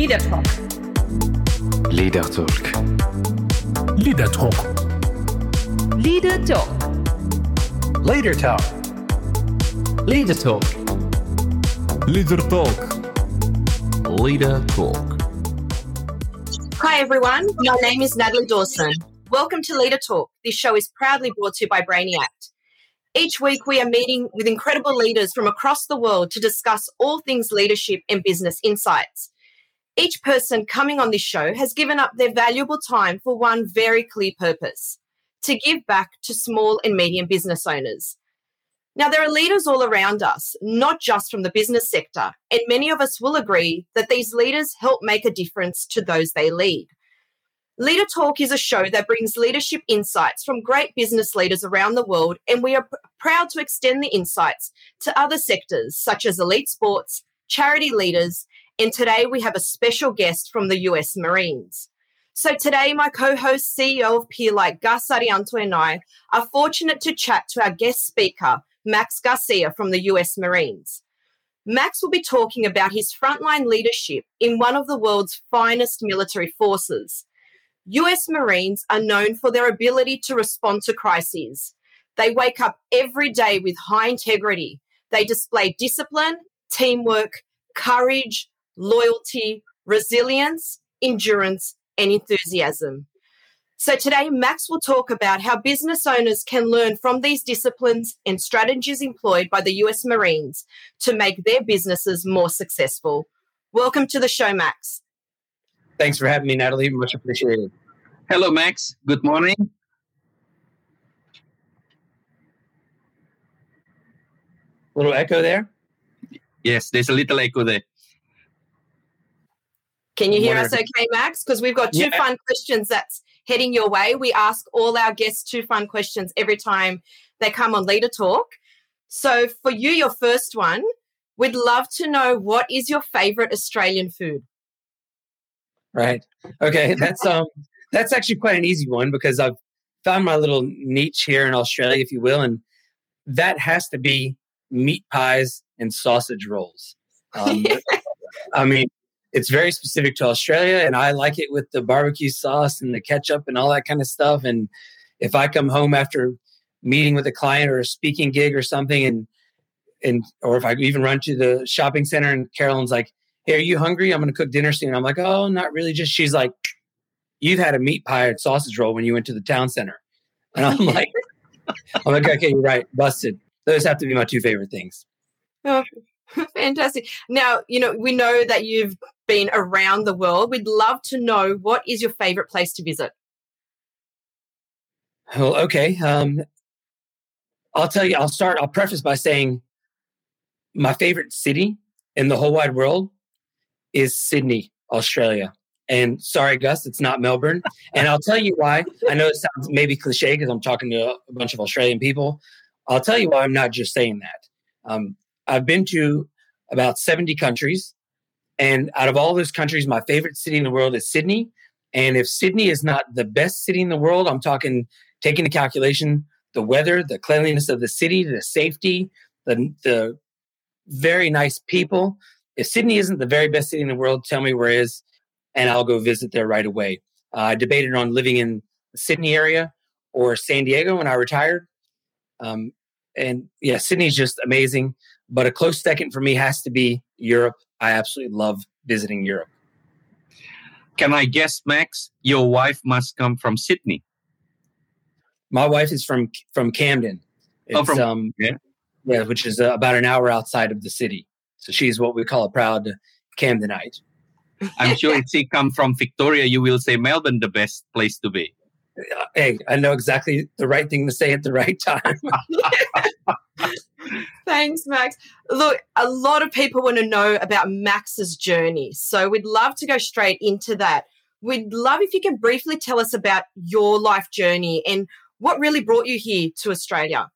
Leader Talk. Leader Talk. Leader Talk. Leader Talk. Leader Talk. Leader Talk. Leader Talk. Leader Talk. Hi, everyone. My name is Natalie Dawson. Welcome to Leader Talk. This show is proudly brought to you by Brainiact. Each week, we are meeting with incredible leaders from across the world to discuss all things leadership and business insights. Each person coming on this show has given up their valuable time for one very clear purpose to give back to small and medium business owners. Now, there are leaders all around us, not just from the business sector, and many of us will agree that these leaders help make a difference to those they lead. Leader Talk is a show that brings leadership insights from great business leaders around the world, and we are proud to extend the insights to other sectors such as elite sports, charity leaders, and today we have a special guest from the US Marines. So today, my co-host, CEO of Peerlike, Gus Arianto, and I are fortunate to chat to our guest speaker, Max Garcia from the US Marines. Max will be talking about his frontline leadership in one of the world's finest military forces. US Marines are known for their ability to respond to crises. They wake up every day with high integrity. They display discipline, teamwork, courage, loyalty, resilience, endurance, and enthusiasm. So, today, Max will talk about how business owners can learn from these disciplines and strategies employed by the US Marines to make their businesses more successful. Welcome to the show, Max. Thanks for having me, Natalie. Much appreciated. Hello, Max. Good morning. Little echo there. Yes, there's a little echo there. Can you hear us okay, Max? Because we've got two Yeah. fun questions that's heading your way. We ask all our guests two fun questions every time they come on Leader Talk. So, for you, your first one, we'd love to know what is your favorite Australian food? Right. Okay. That's um that's actually quite an easy one because I've found my little niche here in Australia, if you will, and that has to be meat pies and sausage rolls. Um, I mean, it's very specific to Australia, and I like it with the barbecue sauce and the ketchup and all that kind of stuff. And if I come home after meeting with a client or a speaking gig or something, and and or if I even run to the shopping center and Carolyn's like, "Hey, are you hungry? I'm going to cook dinner soon." I'm like, "Oh, not really." Just she's like, "You've had a meat pie and sausage roll when you went to the town center," and I'm like, "I'm like, okay, you're right, busted." Those have to be my two favorite things. Oh, fantastic. Now, you know, we know that you've been around the world. We'd love to know what is your favorite place to visit? Well, okay. Um, I'll tell you. I'll start. I'll preface by saying my favorite city in the whole wide world is Sydney, Australia. And sorry, Gus, it's not Melbourne. And I'll tell you why. I know it sounds maybe cliche because I'm talking to a bunch of Australian people. I'll tell you why I'm not just saying that. Um, I've been to about 70 countries. And out of all those countries, my favorite city in the world is Sydney. And if Sydney is not the best city in the world, I'm talking taking into calculation the weather, the cleanliness of the city, the safety, the, the very nice people. If Sydney isn't the very best city in the world, tell me where it is, and I'll go visit there right away. Uh, I debated on living in the Sydney area or San Diego when I retired. Um, and yeah, Sydney's just amazing. But a close second for me has to be Europe. I absolutely love visiting Europe. Can I guess, Max? Your wife must come from Sydney. My wife is from from Camden. It's, Oh, from- um, yeah. yeah, which is uh, about an hour outside of the city. So she's what we call a proud Camdenite. I'm sure if she come from Victoria, you will say Melbourne the best place to be. Uh, Hey, I know exactly the right thing to say at the right time. Thanks, Max. Look, a lot of people want to know about Max's journey. So we'd love to go straight into that. We'd love if you can briefly tell us about your life journey and what really brought you here to Australia.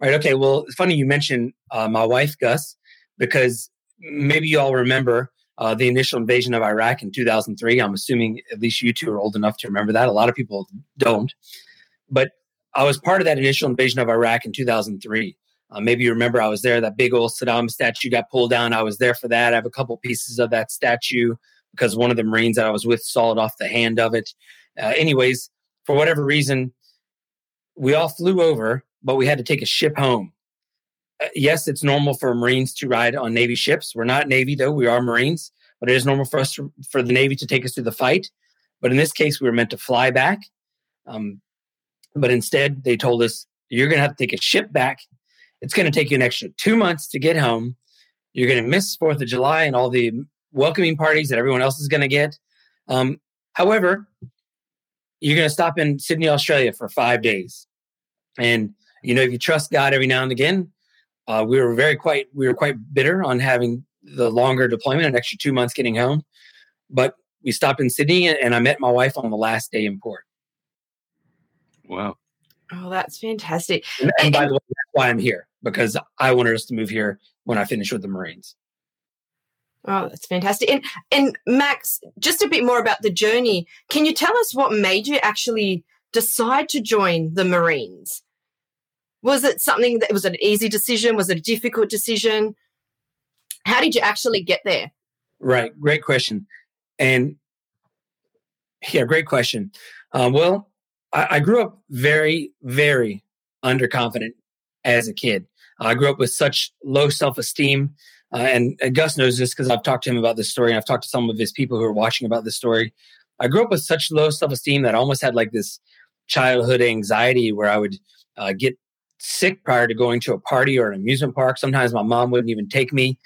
Right. Okay. Well, it's funny you mentioned uh, my wife, Gus, because maybe you all remember uh, the initial invasion of Iraq in 2003. I'm assuming at least you two are old enough to remember that. A lot of people don't. But I was part of that initial invasion of Iraq in 2003. Uh, maybe you remember I was there. That big old Saddam statue got pulled down. I was there for that. I have a couple pieces of that statue because one of the Marines that I was with sawed off the hand of it. Uh, anyways, for whatever reason, we all flew over, but we had to take a ship home. Uh, yes, it's normal for Marines to ride on Navy ships. We're not Navy though; we are Marines, but it is normal for us to, for the Navy to take us through the fight. But in this case, we were meant to fly back. Um, but instead, they told us you're going to have to take a ship back. It's going to take you an extra two months to get home. You're going to miss Fourth of July and all the welcoming parties that everyone else is going to get. Um, however, you're going to stop in Sydney, Australia for five days. And, you know, if you trust God every now and again, uh, we were very quite, we were quite bitter on having the longer deployment, an extra two months getting home. But we stopped in Sydney and I met my wife on the last day in port. Wow. Oh, that's fantastic. And, and by the way, that's why I'm here because I wanted us to move here when I finish with the Marines. Oh, that's fantastic. And and Max, just a bit more about the journey. Can you tell us what made you actually decide to join the Marines? Was it something that was it an easy decision? Was it a difficult decision? How did you actually get there? Right, great question. And yeah, great question. Um, well, I, I grew up very, very underconfident as a kid. I grew up with such low self esteem. Uh, and, and, Gus knows this because I've talked to him about this story. And I've talked to some of his people who are watching about this story. I grew up with such low self esteem that I almost had like this childhood anxiety where I would uh, get sick prior to going to a party or an amusement park. Sometimes my mom wouldn't even take me.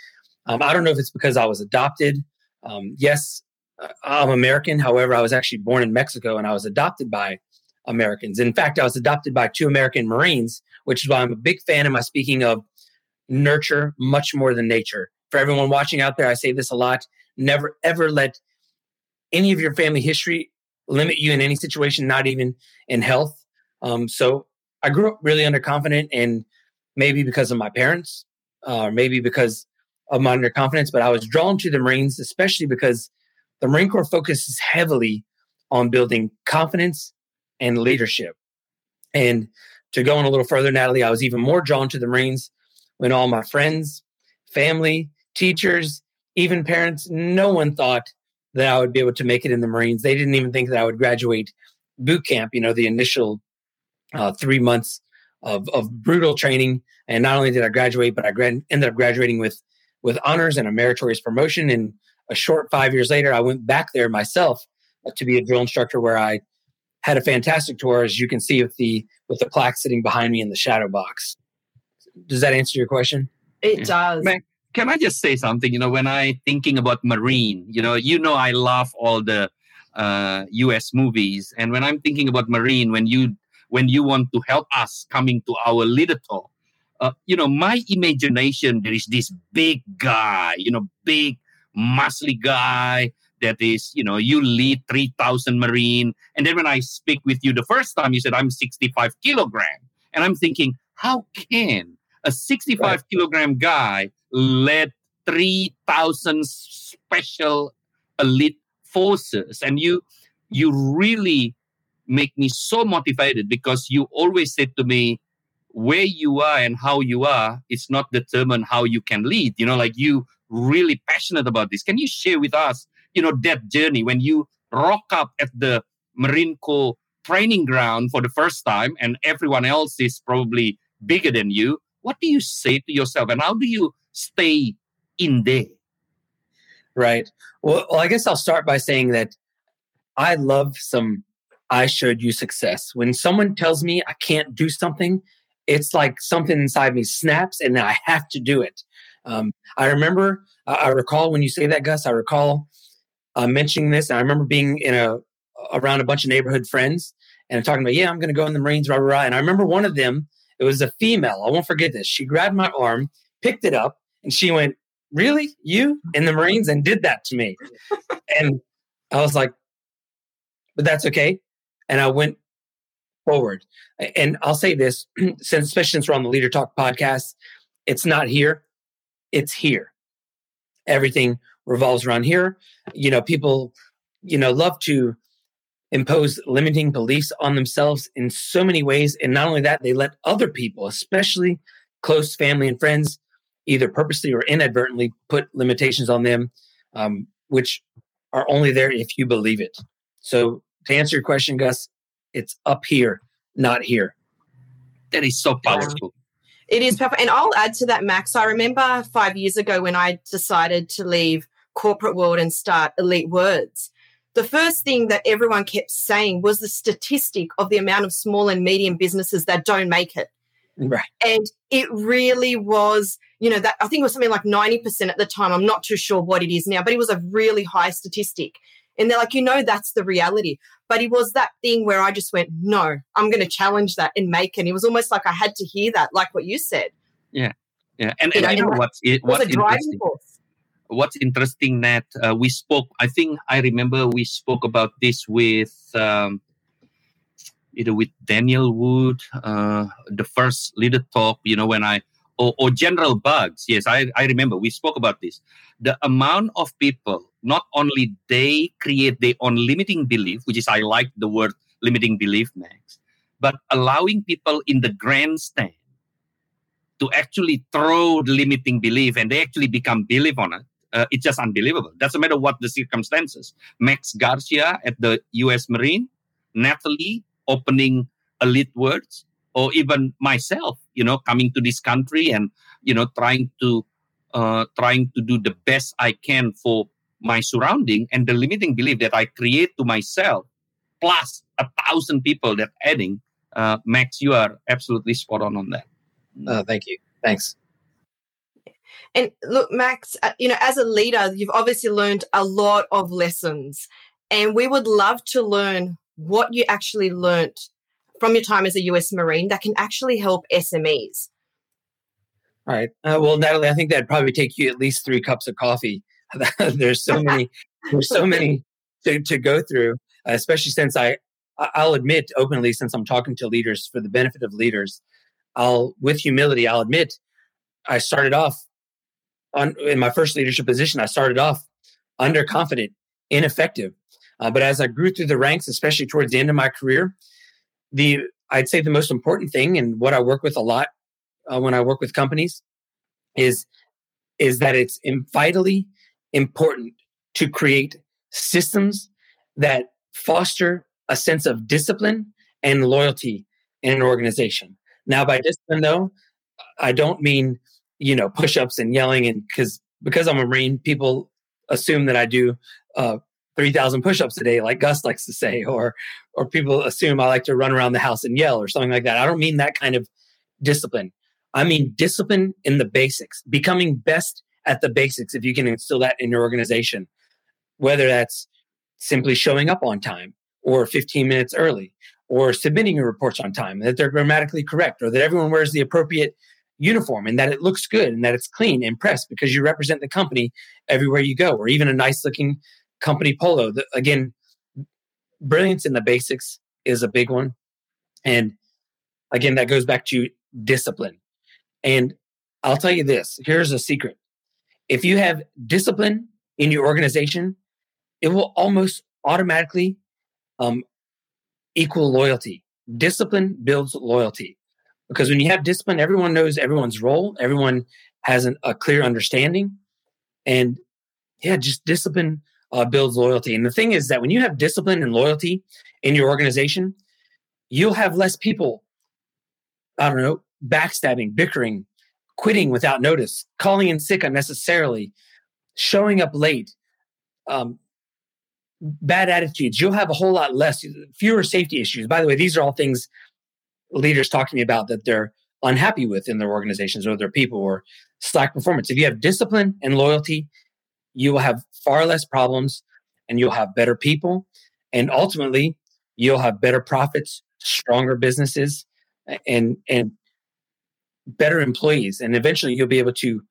Um, I don't know if it's because I was adopted. Um, yes, uh, I'm American. However, I was actually born in Mexico and I was adopted by Americans. In fact, I was adopted by two American Marines, which is why I'm a big fan of my speaking of nurture much more than nature. For everyone watching out there, I say this a lot. Never ever let any of your family history limit you in any situation, not even in health. Um, so I grew up really underconfident, and maybe because of my parents, or uh, maybe because of my underconfidence, but I was drawn to the Marines, especially because the Marine Corps focuses heavily on building confidence and leadership. And to go on a little further, Natalie, I was even more drawn to the Marines when all my friends, family, teachers, even parents, no one thought that I would be able to make it in the Marines. They didn't even think that I would graduate boot camp, you know, the initial uh, three months of, of brutal training. And not only did I graduate, but I grad- ended up graduating with, with honors and a meritorious promotion. And a short five years later, I went back there myself to be a drill instructor where I had a fantastic tour, as you can see with the with the plaque sitting behind me in the shadow box. Does that answer your question? It does. Man, can I just say something? You know, when I thinking about Marine, you know, you know, I love all the uh, U.S. movies, and when I'm thinking about Marine, when you when you want to help us coming to our little talk, uh, you know, my imagination there is this big guy, you know, big muscly guy that is, you know, you lead 3,000 Marine. And then when I speak with you the first time, you said, I'm 65 kilogram. And I'm thinking, how can a 65 right. kilogram guy lead 3,000 special elite forces? And you, you really make me so motivated because you always said to me, where you are and how you are, it's not determined how you can lead. You know, like you really passionate about this. Can you share with us you know that journey when you rock up at the Marine Corps training ground for the first time and everyone else is probably bigger than you, what do you say to yourself and how do you stay in there? Right. Well, well, I guess I'll start by saying that I love some I showed you success. When someone tells me I can't do something, it's like something inside me snaps and I have to do it. Um, I remember, I recall when you say that, Gus, I recall uh, mentioning this. And I remember being in a around a bunch of neighborhood friends and talking about, yeah, I'm going to go in the Marines, rah, rah, rah. And I remember one of them, it was a female. I won't forget this. She grabbed my arm, picked it up, and she went, really? You in the Marines? And did that to me. and I was like, but that's okay. And I went forward. And I'll say this, since especially since we're on the Leader Talk podcast, it's not here, it's here. Everything revolves around here. You know, people, you know, love to impose limiting beliefs on themselves in so many ways. And not only that, they let other people, especially close family and friends either purposely or inadvertently put limitations on them, um, which are only there if you believe it. So to answer your question, Gus, it's up here, not here. That is so powerful. It is powerful. And I'll add to that, Max. I remember five years ago when I decided to leave corporate world and start Elite Words. The first thing that everyone kept saying was the statistic of the amount of small and medium businesses that don't make it. Right. And it really was, you know, that I think it was something like 90% at the time. I'm not too sure what it is now, but it was a really high statistic. And they're like, you know, that's the reality. But it was that thing where I just went, no, I'm going to challenge that and make it. And it was almost like I had to hear that, like what you said. Yeah. Yeah. And, You and know, you know what's, it, what's a driving interesting? force. What's interesting that uh, we spoke i think i remember we spoke about this with um, either with daniel wood uh, the first leader talk you know when i or, or general bugs. Yes I, I remember we spoke about this. The amount of people not only they create their own limiting belief which is i like the word limiting belief max but allowing people in the grandstand to actually throw the limiting belief and they actually become believe on it uh, it's just unbelievable. Doesn't matter what the circumstances. Max Garcia at the U.S. Marine, Natalie opening elite words, or even myself, you know, coming to this country and you know trying to uh, trying to do the best I can for my surrounding and the limiting belief that I create to myself, plus a thousand people that adding. Uh, Max, you are absolutely spot on on that. Uh, thank you. Thanks. And look, Max, uh, you know, as a leader, you've obviously learned a lot of lessons. And we would love to learn what you actually learnt from your time as a US Marine that can actually help SMEs. All right. Uh, well, Natalie, I think that'd probably take you at least three cups of coffee. there's so many, there's so many to, to go through, especially since I- I'll admit openly, since I'm talking to leaders for the benefit of leaders, I'll, with humility, I'll admit I started off on in my first leadership position. I started off underconfident, ineffective. Uh, but as I grew through the ranks, especially towards the end of my career, the I'd say the most important thing and what I work with a lot uh, when I work with companies is is that it's vitally important to create systems that foster a sense of discipline and loyalty in an organization. Now, by discipline, though, I don't mean you know push-ups and yelling, and because because I'm a Marine, people assume that I do uh, three thousand push-ups a day, like Gus likes to say, or or people assume I like to run around the house and yell or something like that. I don't mean that kind of discipline. I mean discipline in the basics, becoming best at the basics. If you can instill that in your organization, whether that's simply showing up on time or 15 minutes early or submitting your reports on time, that they're grammatically correct or that everyone wears the appropriate uniform and that it looks good and that it's clean and pressed because you represent the company everywhere you go or even a nice looking company polo. The, again, brilliance in the basics is a big one. And again, that goes back to discipline. And I'll tell you this here's a secret. If you have discipline in your organization, it will almost automatically um, equal loyalty. Discipline builds loyalty because when you have discipline, everyone knows everyone's role, everyone has an, a clear understanding. And yeah, just discipline uh, builds loyalty. And the thing is that when you have discipline and loyalty in your organization, you'll have less people, I don't know, backstabbing, bickering, quitting without notice, calling in sick unnecessarily, showing up late, um, bad attitudes. You'll have a whole lot less, fewer safety issues. By the way, these are all things leaders talk to me about that they're unhappy with in their organizations or their people or slack performance. If you have discipline and loyalty, you will have far less problems and you'll have better people. And ultimately, you'll have better profits, stronger businesses, and, and better employees. And eventually, you'll be able to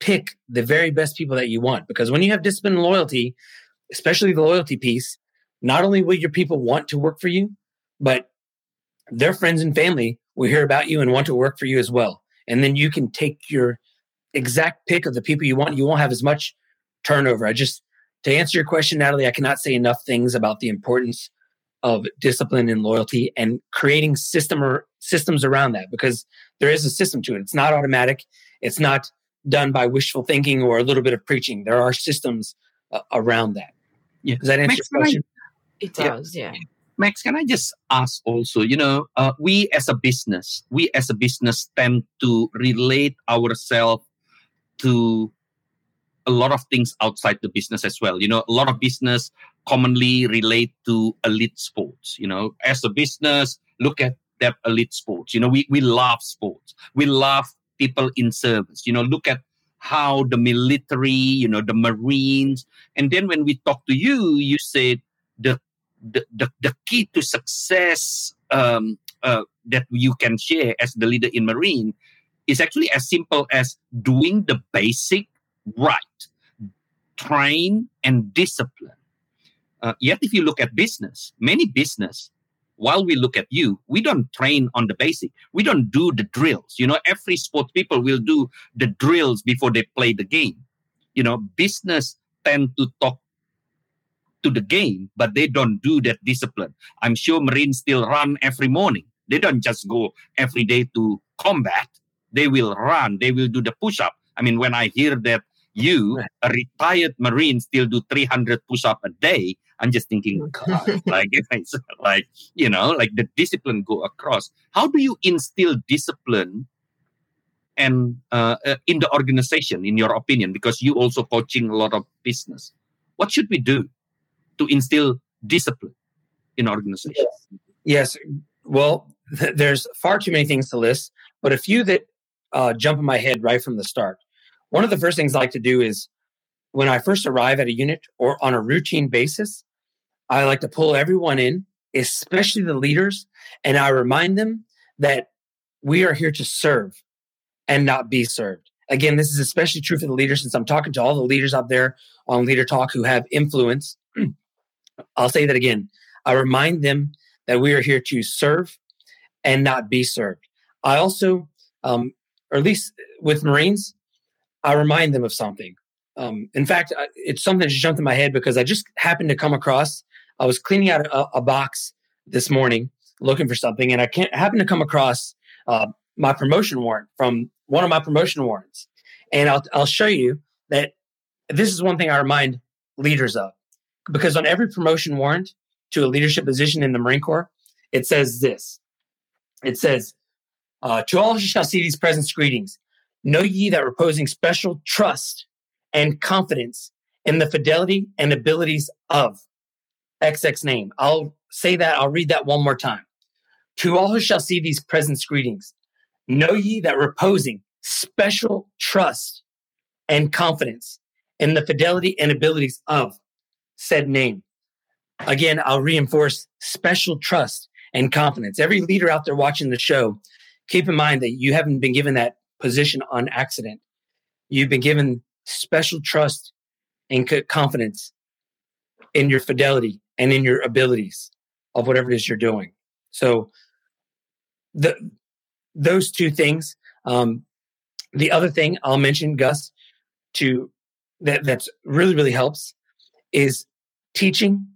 pick the very best people that you want. Because when you have discipline and loyalty, especially the loyalty piece, not only will your people want to work for you, but their friends and family will hear about you and want to work for you as well. And then you can take your exact pick of the people you want. You won't have as much turnover. I just, to answer your question, Natalie, I cannot say enough things about the importance of discipline and loyalty and creating system or systems around that because there is a system to it. It's not automatic. It's not done by wishful thinking or a little bit of preaching. There are systems uh, around that. Yeah. Does that answer Max, your can I- question? It Yeah. does, yeah. Max, can I just ask also, you know, uh, we as a business, we as a business tend to relate ourselves to a lot of things outside the business as well. You know, a lot of business commonly relate to elite sports. You know, as a business, look at that elite sports. You know, we, we love sports. We love people in service. You know, look at how the military, you know, the Marines. And then when we talk to you, you said the the, the, the key to success um, uh, that you can share as the leader in Marine is actually as simple as doing the basic right, train and discipline. Uh, yet, if you look at business, many business, while we look at you, we don't train on the basic. We don't do the drills. You know, every sport people will do the drills before they play the game. You know, business tend to talk to the game, but they don't do that discipline. I'm sure Marines still run every morning. They don't just go every day to combat. They will run. They will do the push up. I mean, when I hear that you, Right. a retired Marine, still do 300 push up a day, I'm just thinking, God, like, it's like, you know, like the discipline go across. How do you instill discipline and uh, uh, in the organization, in your opinion, because you also coaching a lot of business? What should we do to instill discipline in organization? Yes. Well, th- there's far too many things to list, but a few that uh, jump in my head right from the start. One of the first things I like to do is when I first arrive at a unit or on a routine basis, I like to pull everyone in, especially the leaders, and I remind them that we are here to serve and not be served. Again, this is especially true for the leaders since I'm talking to all the leaders out there on Leader Talk who have influence. I'll say that again. I remind them that we are here to serve and not be served. I also, um, or at least with Marines, I remind them of something. Um, in fact, it's something that just jumped in my head because I just happened to come across. I was cleaning out a, a box this morning looking for something, and I can't happened to come across uh, my promotion warrant from one of my promotion warrants, and I'll I'll show you that this is one thing I remind leaders of because on every promotion warrant to a leadership position in the Marine Corps, it says this. It says, uh, "To all who shall see these presents, greetings. Know ye that reposing special trust and confidence in the fidelity and abilities of XX name." I'll say that. I'll read that one more time. To all who shall see these presents, greetings. Know ye that reposing special trust and confidence in the fidelity and abilities of said name. Again, I'll reinforce special trust and confidence. Every leader out there watching the show, keep in mind that you haven't been given that position on accident. You've been given special trust and confidence in your fidelity and in your abilities of whatever it is you're doing. So, the those two things. Um, the other thing I'll mention, Gus, to that that's really really helps is teaching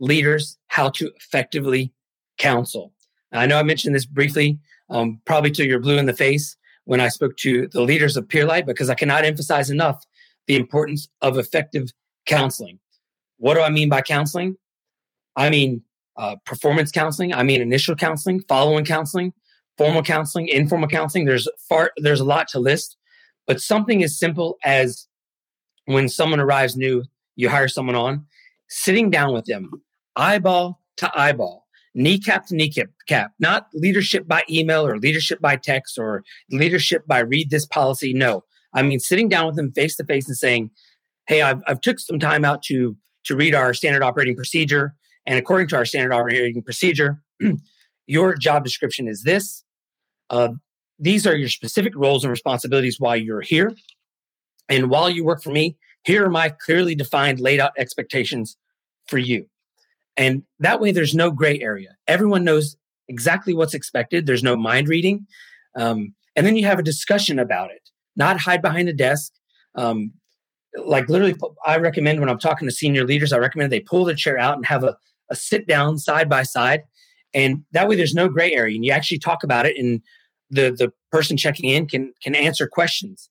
leaders how to effectively counsel. I know I mentioned this briefly, um, probably till you're blue in the face when I spoke to the leaders of Peerlight, because I cannot emphasize enough the importance of effective counseling. What do I mean by counseling? I mean uh, performance counseling. I mean initial counseling, following counseling, formal counseling, informal counseling. There's far there's a lot to list, but something as simple as when someone arrives new, you hire someone on, sitting down with them, eyeball to eyeball, kneecap to kneecap, cap, not leadership by email or leadership by text or leadership by read this policy. No, I mean sitting down with them face to face and saying, "Hey, I've, I've took some time out to to read our standard operating procedure, and according to our standard operating procedure, your job description is this. Uh, these are your specific roles and responsibilities while you're here, and while you work for me, here are my clearly defined, laid out expectations for you." And that way, there's no gray area. Everyone knows exactly what's expected. There's no mind reading. Um, and then you have a discussion about it, not hide behind the desk. Um, like literally, I recommend when I'm talking to senior leaders, I recommend they pull the chair out and have a, a sit down side by side. And that way, there's no gray area. And you actually talk about it. And the, the person checking in can can answer questions.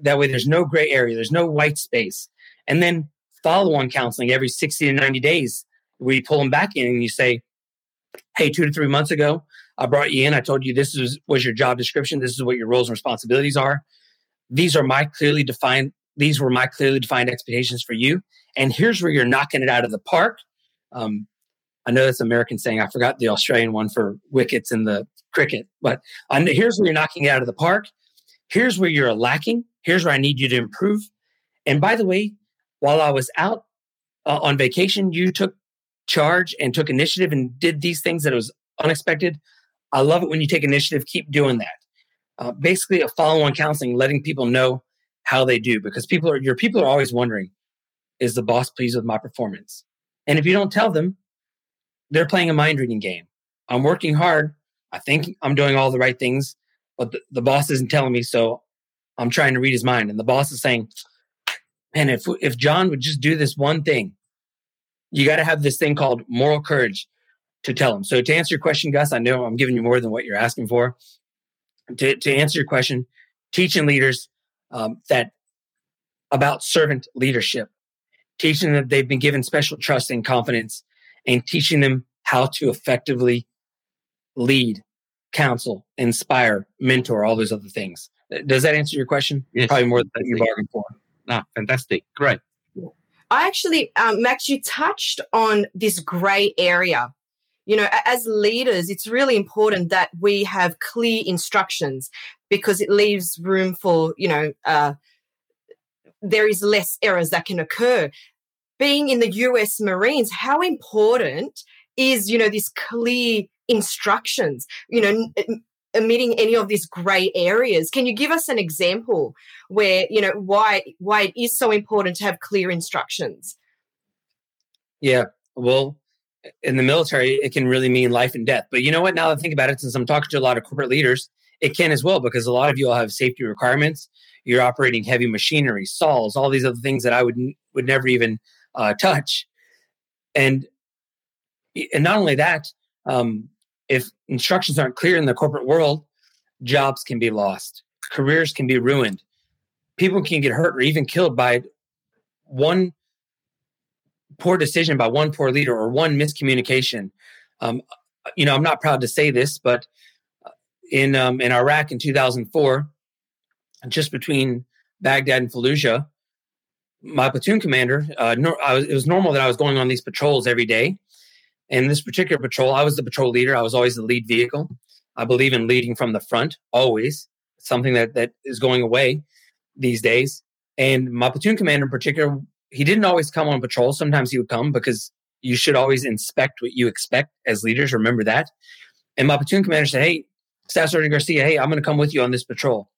That way, there's no gray area, there's no white space, and then follow on counseling every 60 to 90 days you pull them back in and you say, Hey, two to three months ago, I brought you in. I told you this was, was your job description. This is what your roles and responsibilities are. These are my clearly defined, these were my clearly defined expectations for you. And here's where you're knocking it out of the park. Um, I know that's American saying. I forgot the Australian one for wickets in the cricket, but here's where you're knocking it out of the park. Here's where you're lacking. Here's where I need you to improve. And by the way, while I was out uh, on vacation, you took charge and took initiative and did these things that was unexpected. I love it when you take initiative. Keep doing that. Uh, basically, a follow-on counseling, letting people know how they do, because people are your people are always wondering, is the boss pleased with my performance? And if you don't tell them, they're playing a mind reading game. I'm working hard. I think I'm doing all the right things, but the, the boss isn't telling me, so I'm trying to read his mind. And the boss is saying, and if if John would just do this one thing, you got to have this thing called moral courage to tell him. So to answer your question, Gus, I know I'm giving you more than what you're asking for. To to answer your question, teaching leaders um, that about servant leadership, teaching that they've been given special trust and confidence, and teaching them how to effectively lead, counsel, inspire, mentor, all those other things. Does that answer your question? Yes. Probably more than you bargained for. Ah, fantastic. Great. I actually, um, Max, you touched on this gray area. You know, as leaders, it's really important that we have clear instructions because it leaves room for, you know, uh, there is less errors that can occur. Being in the US Marines, how important is, you know, this clear instructions? You know, omitting any of these gray areas. Can you give us an example where, you know, why why it is so important to have clear instructions? Yeah. Well, in the military, it can really mean life and death. But you know what? Now that I think about it, since I'm talking to a lot of corporate leaders, it can as well because a lot of you all have safety requirements. You're operating heavy machinery, saws, all these other things that I would would never even uh, touch. And and not only that, um, if instructions aren't clear in the corporate world, jobs can be lost, careers can be ruined, people can get hurt or even killed by one poor decision by one poor leader or one miscommunication. Um, you know, I'm not proud to say this, but uh, in um, in Iraq in 2004, just between Baghdad and Fallujah, my platoon commander, uh, was, it was normal that I was going on these patrols every day, in this particular patrol, I was the patrol leader. I was always the lead vehicle. I believe in leading from the front, always. something that, that is going away these days. And my platoon commander in particular, he didn't always come on patrol. Sometimes he would come because you should always inspect what you expect as leaders. Remember that. And my platoon commander said, Hey, Staff Sergeant Garcia, hey, I'm going to come with you on this patrol.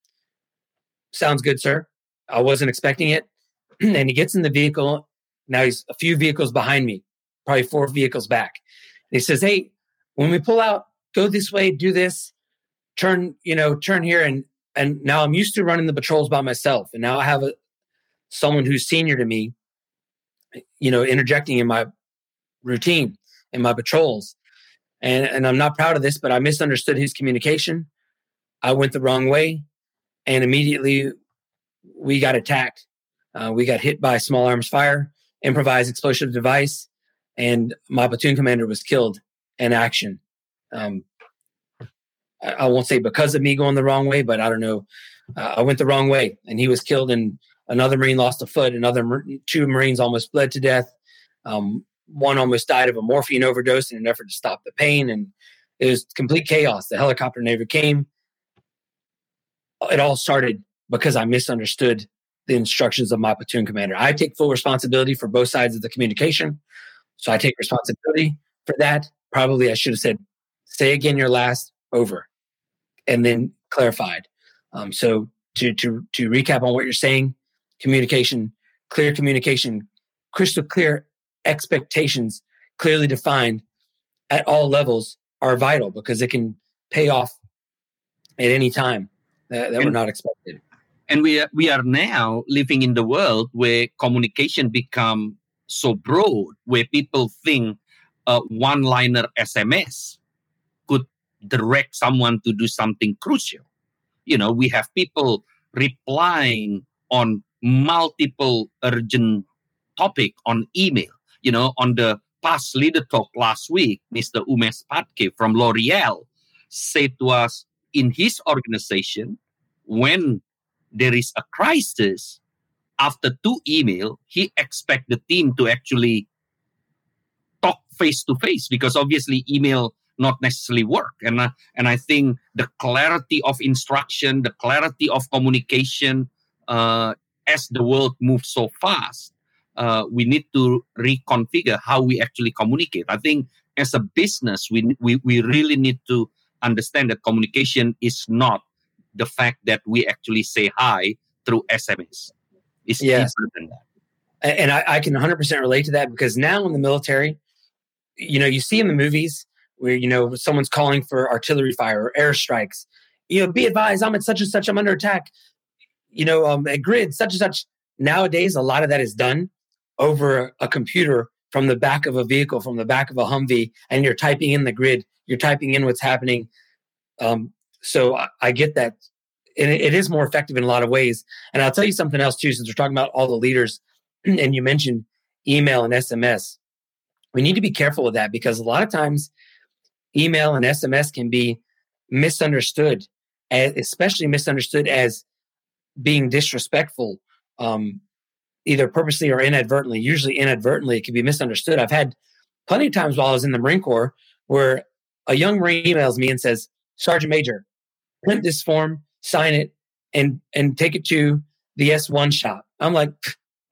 Sounds good, sir. I wasn't expecting it. and he gets in the vehicle. Now he's a few vehicles behind me, probably four vehicles back. He says, Hey, when we pull out, go this way, do this, turn, you know, turn here. And, and now I'm used to running the patrols by myself. And now I have a, someone who's senior to me, you know, interjecting in my routine in my patrols. And, and I'm not proud of this, but I misunderstood his communication. I went the wrong way. And immediately we got attacked. Uh, we got hit by small arms fire, improvised explosive device and my platoon commander was killed in action. Um, I, I, won't say because of me going the wrong way, but I don't know. Uh, I went the wrong way, and he was killed, and another Marine lost a foot. Another two Marines almost bled to death. Um, one almost died of a morphine overdose in an effort to stop the pain, and it was complete chaos. The helicopter never came. It all started because I misunderstood the instructions of my platoon commander. I take full responsibility for both sides of the communication. So I take responsibility for that. Probably I should have said, say again your last over and then clarified. Um, so to, to, to recap on what you're saying, communication, clear communication, crystal clear expectations, clearly defined at all levels are vital because it can pay off at any time that, that and, we're not expected. And we are, we are now living in the world where communication become so broad where people think a one liner SMS could direct someone to do something crucial. you know we have people replying on multiple urgent topic on email you know on the past leader talk last week mr umesh patke from l'oreal said to us in his organization when there is a crisis after two email he expect the team to actually talk face to face because obviously email not necessarily work. And uh, and i think the clarity of instruction the clarity of communication uh, as the world moves so fast uh, we need to reconfigure how we actually communicate. I think as a business we, we we really need to understand that communication is not the fact that we actually say hi through sms it's Yes. deeper than that. And I, I can 100% relate to that because now in the military you know you see in the movies where you know someone's calling for artillery fire or airstrikes you know be advised i'm at such and such i'm under attack. You know um, at grid such and such. Nowadays a lot of that is done over a computer from the back of a vehicle from the back of a humvee and you're typing in the grid you're typing in what's happening. Um, so I, I get that it, it is more effective in a lot of ways and i'll tell you something else too since we're talking about all the leaders and you mentioned email and SMS. We need to be careful with that because a lot of times email and SMS can be misunderstood, especially misunderstood as being disrespectful, um, either purposely or inadvertently. Usually, inadvertently, it can be misunderstood. I've had plenty of times while I was in the Marine Corps where a young Marine emails me and says, Sergeant Major, print this form, sign it, and and take it to the S1 shop. I'm like,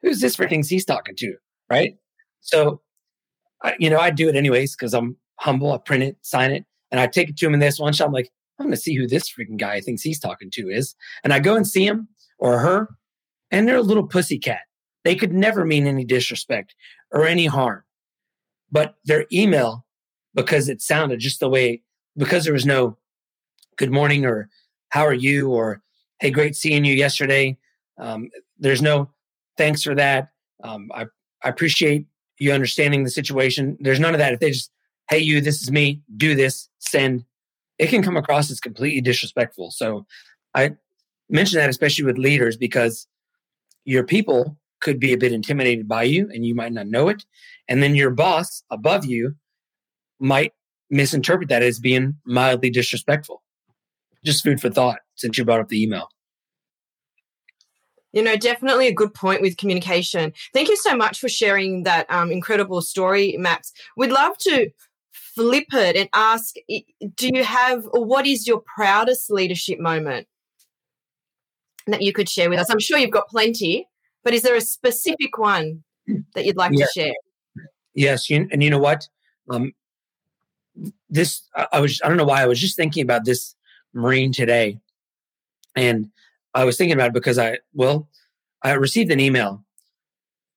who's this for things he's talking to? Right. So, I, you know, I do it anyways because I'm humble. I print it, sign it, and I take it to him in this one shop. I'm like, I'm going to see who this freaking guy thinks he's talking to is. And I go and see him or her, and they're a little pussy cat. They could never mean any disrespect or any harm. But their email, because it sounded just the way, because there was no good morning or how are you or hey, great seeing you yesterday. Um, there's no thanks for that. Um, I, I appreciate you understanding the situation. There's none of that. If they just, hey, you, this is me, do this, send, it can come across as completely disrespectful. So I mention that especially with leaders because your people could be a bit intimidated by you and you might not know it. And then your boss above you might misinterpret that as being mildly disrespectful. Just food for thought since you brought up the email. You know, definitely a good point with communication. Thank you so much for sharing that um, incredible story, Max. We'd love to flip it and ask do you have, or what is your proudest leadership moment that you could share with us? I'm sure you've got plenty, but is there a specific one that you'd like Yeah. to share? Yes, you, and you know what? Um, this I was I don't know why I was just thinking about this Marine today, and I was thinking about it because I well I received an email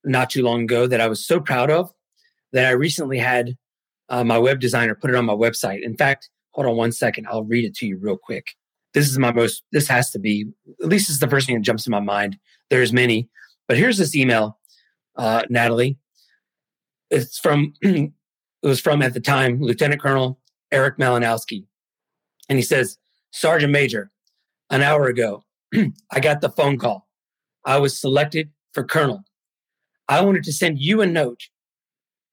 not too long ago that I was so proud of that I recently had uh, my web designer put it on my website. In fact, hold on one second, I'll read it to you real quick. This is my most. This has to be at least it's the first thing that jumps in my mind. There's many, but here's this email, uh, Natalie it's from it was from at the time Lieutenant Colonel Eric Malinowski, and he says, "Sergeant Major, an hour ago, I got the phone call. I was selected for Colonel. I wanted to send you a note,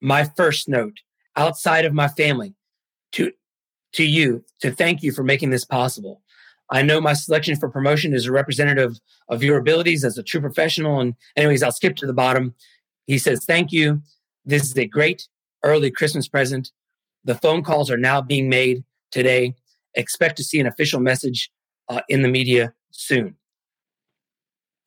my first note, outside of my family, to to you to thank you for making this possible." I know my selection for promotion is a representative of your abilities as a true professional. And, anyways, I'll skip to the bottom. He says, Thank you. This is a great early Christmas present. The phone calls are now being made today. Expect to see an official message uh, in the media soon.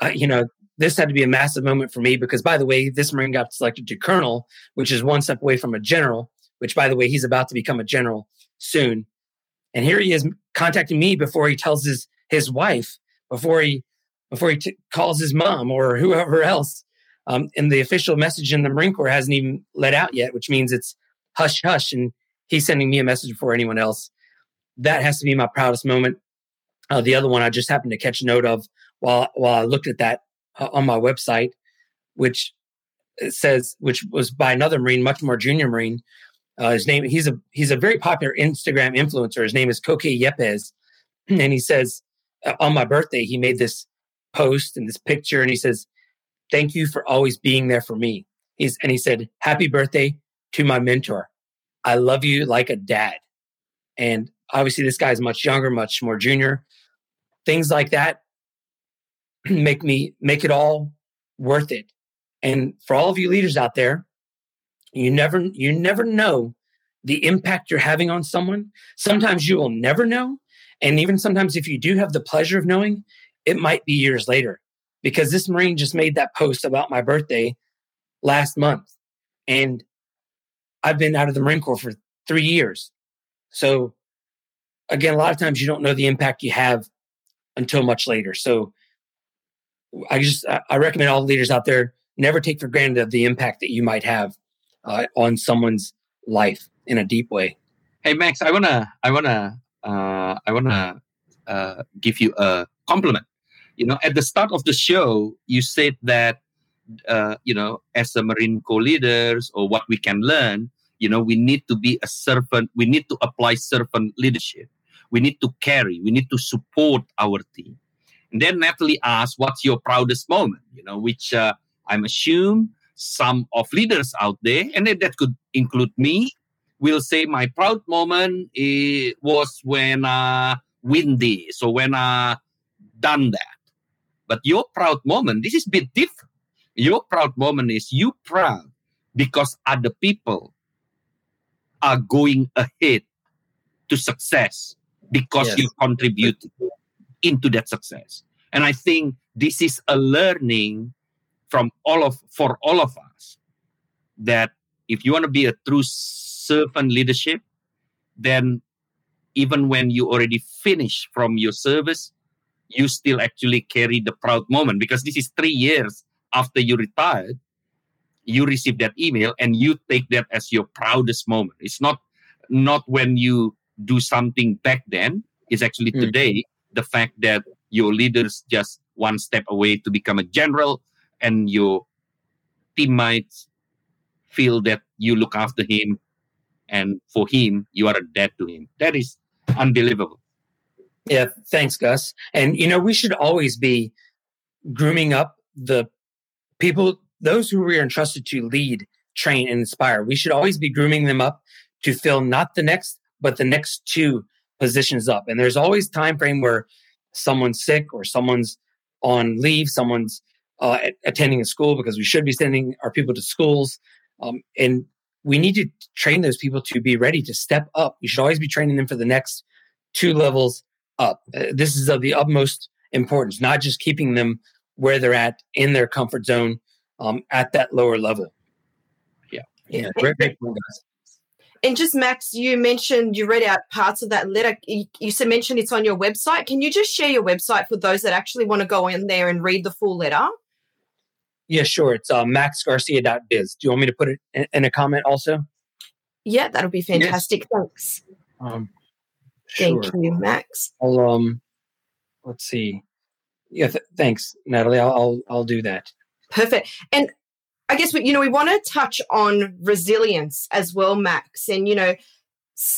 Uh, you know, this had to be a massive moment for me because, by the way, this Marine got selected to colonel, which is one step away from a general, which, by the way, he's about to become a general soon. And here he is contacting me before he tells his his wife, before he before he t- calls his mom or whoever else um, and the official message in the Marine Corps hasn't even let out yet, which means it's hush hush, and he's sending me a message before anyone else. That has to be my proudest moment. Uh, the other one I just happened to catch note of while while I looked at that uh, on my website, which says which was by another Marine, much more junior Marine. Uh, his name he's a he's a very popular Instagram influencer. His name is Koke Yepes, and he says uh, on my birthday, he made this post and this picture, and he says, "Thank you for always being there for me." He's and he said, "Happy birthday to my mentor. I love you like a dad." And obviously, this guy's much younger, much more junior. Things like that make me make it all worth it. And for all of you leaders out there, you never you never know the impact you're having on someone. Sometimes you will never know. And even sometimes if you do have the pleasure of knowing, it might be years later. Because this Marine just made that post about my birthday last month. And I've been out of the Marine Corps for three years. So again, a lot of times you don't know the impact you have until much later. So I just I recommend all leaders out there never take for granted the impact that you might have uh, on someone's life in a deep way. Hey Max, I wanna I wanna uh, I wanna uh, give you a compliment. You know, at the start of the show, you said that uh, you know, as a Marine Corps leaders or what we can learn, you know, we need to be a servant. We need to apply servant leadership. We need to carry. We need to support our team. And then Natalie asked, "What's your proudest moment?" You know, which uh, I'm assume some of leaders out there, and that could include me, will say my proud moment was when uh, windy. So when I uh, done that. But your proud moment, this is bit different. Your proud moment is you proud because other people are going ahead to success because yes. you contributed into that success. And I think this is a learning from all of for all of us that if you want to be a true servant leadership, then even when you already finish from your service, you still actually carry the proud moment because this is three years after you retired. You receive that email and you take that as your proudest moment. It's not not when you do something back then. is actually mm. today the fact that your leaders just one step away to become a general and your teammates feel that you look after him and for him you are a dad to him that is unbelievable yeah thanks gus and you know we should always be grooming up the people those who we are entrusted to lead train and inspire we should always be grooming them up to fill not the next but the next two positions up and there's always time frame where someone's sick or someone's on leave someone's uh, attending a school because we should be sending our people to schools. Um, and we need to train those people to be ready to step up. You should always be training them for the next two levels up. Uh, this is of the utmost importance, not just keeping them where they're at in their comfort zone um, at that lower level. Yeah. Yeah. Great, great point, guys. And just Max, you mentioned you read out parts of that letter. You, you mentioned it's on your website. Can you just share your website for those that actually want to go in there and read the full letter? Yeah, sure. It's uh, maxgarcia.biz. Do you want me to put it in, in a comment also? Yeah, that'll be fantastic. Yes. Thanks. Um, sure. Thank you, Max. I'll um, let's see. Yeah, th- thanks, Natalie. I'll, I'll I'll do that. Perfect. And I guess we, you know we want to touch on resilience as well, Max. And you know,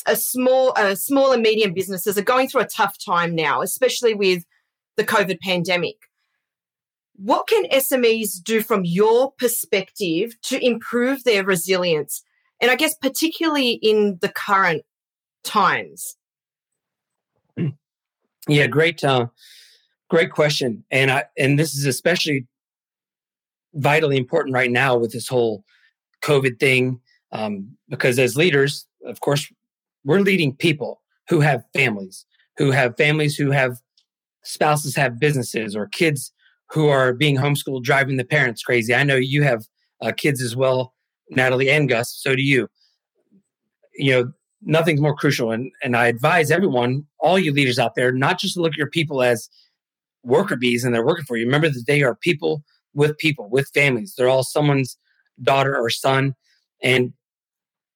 a small, uh, small and medium businesses are going through a tough time now, especially with the COVID pandemic. What can SMEs do from your perspective to improve their resilience? And I guess, particularly in the current times? Yeah, great, uh, great question. And I, and this is especially vitally important right now with this whole COVID thing, um, because as leaders, of course, we're leading people who have families, who have families who have spouses have businesses or kids who are being homeschooled driving the parents crazy. I know you have uh, kids as well, Natalie and Gus. So do you. You know, nothing's more crucial. And, and I advise everyone, all you leaders out there, not just to look at your people as worker bees and they're working for you. Remember that they are people with people, with families. They're all someone's daughter or son. And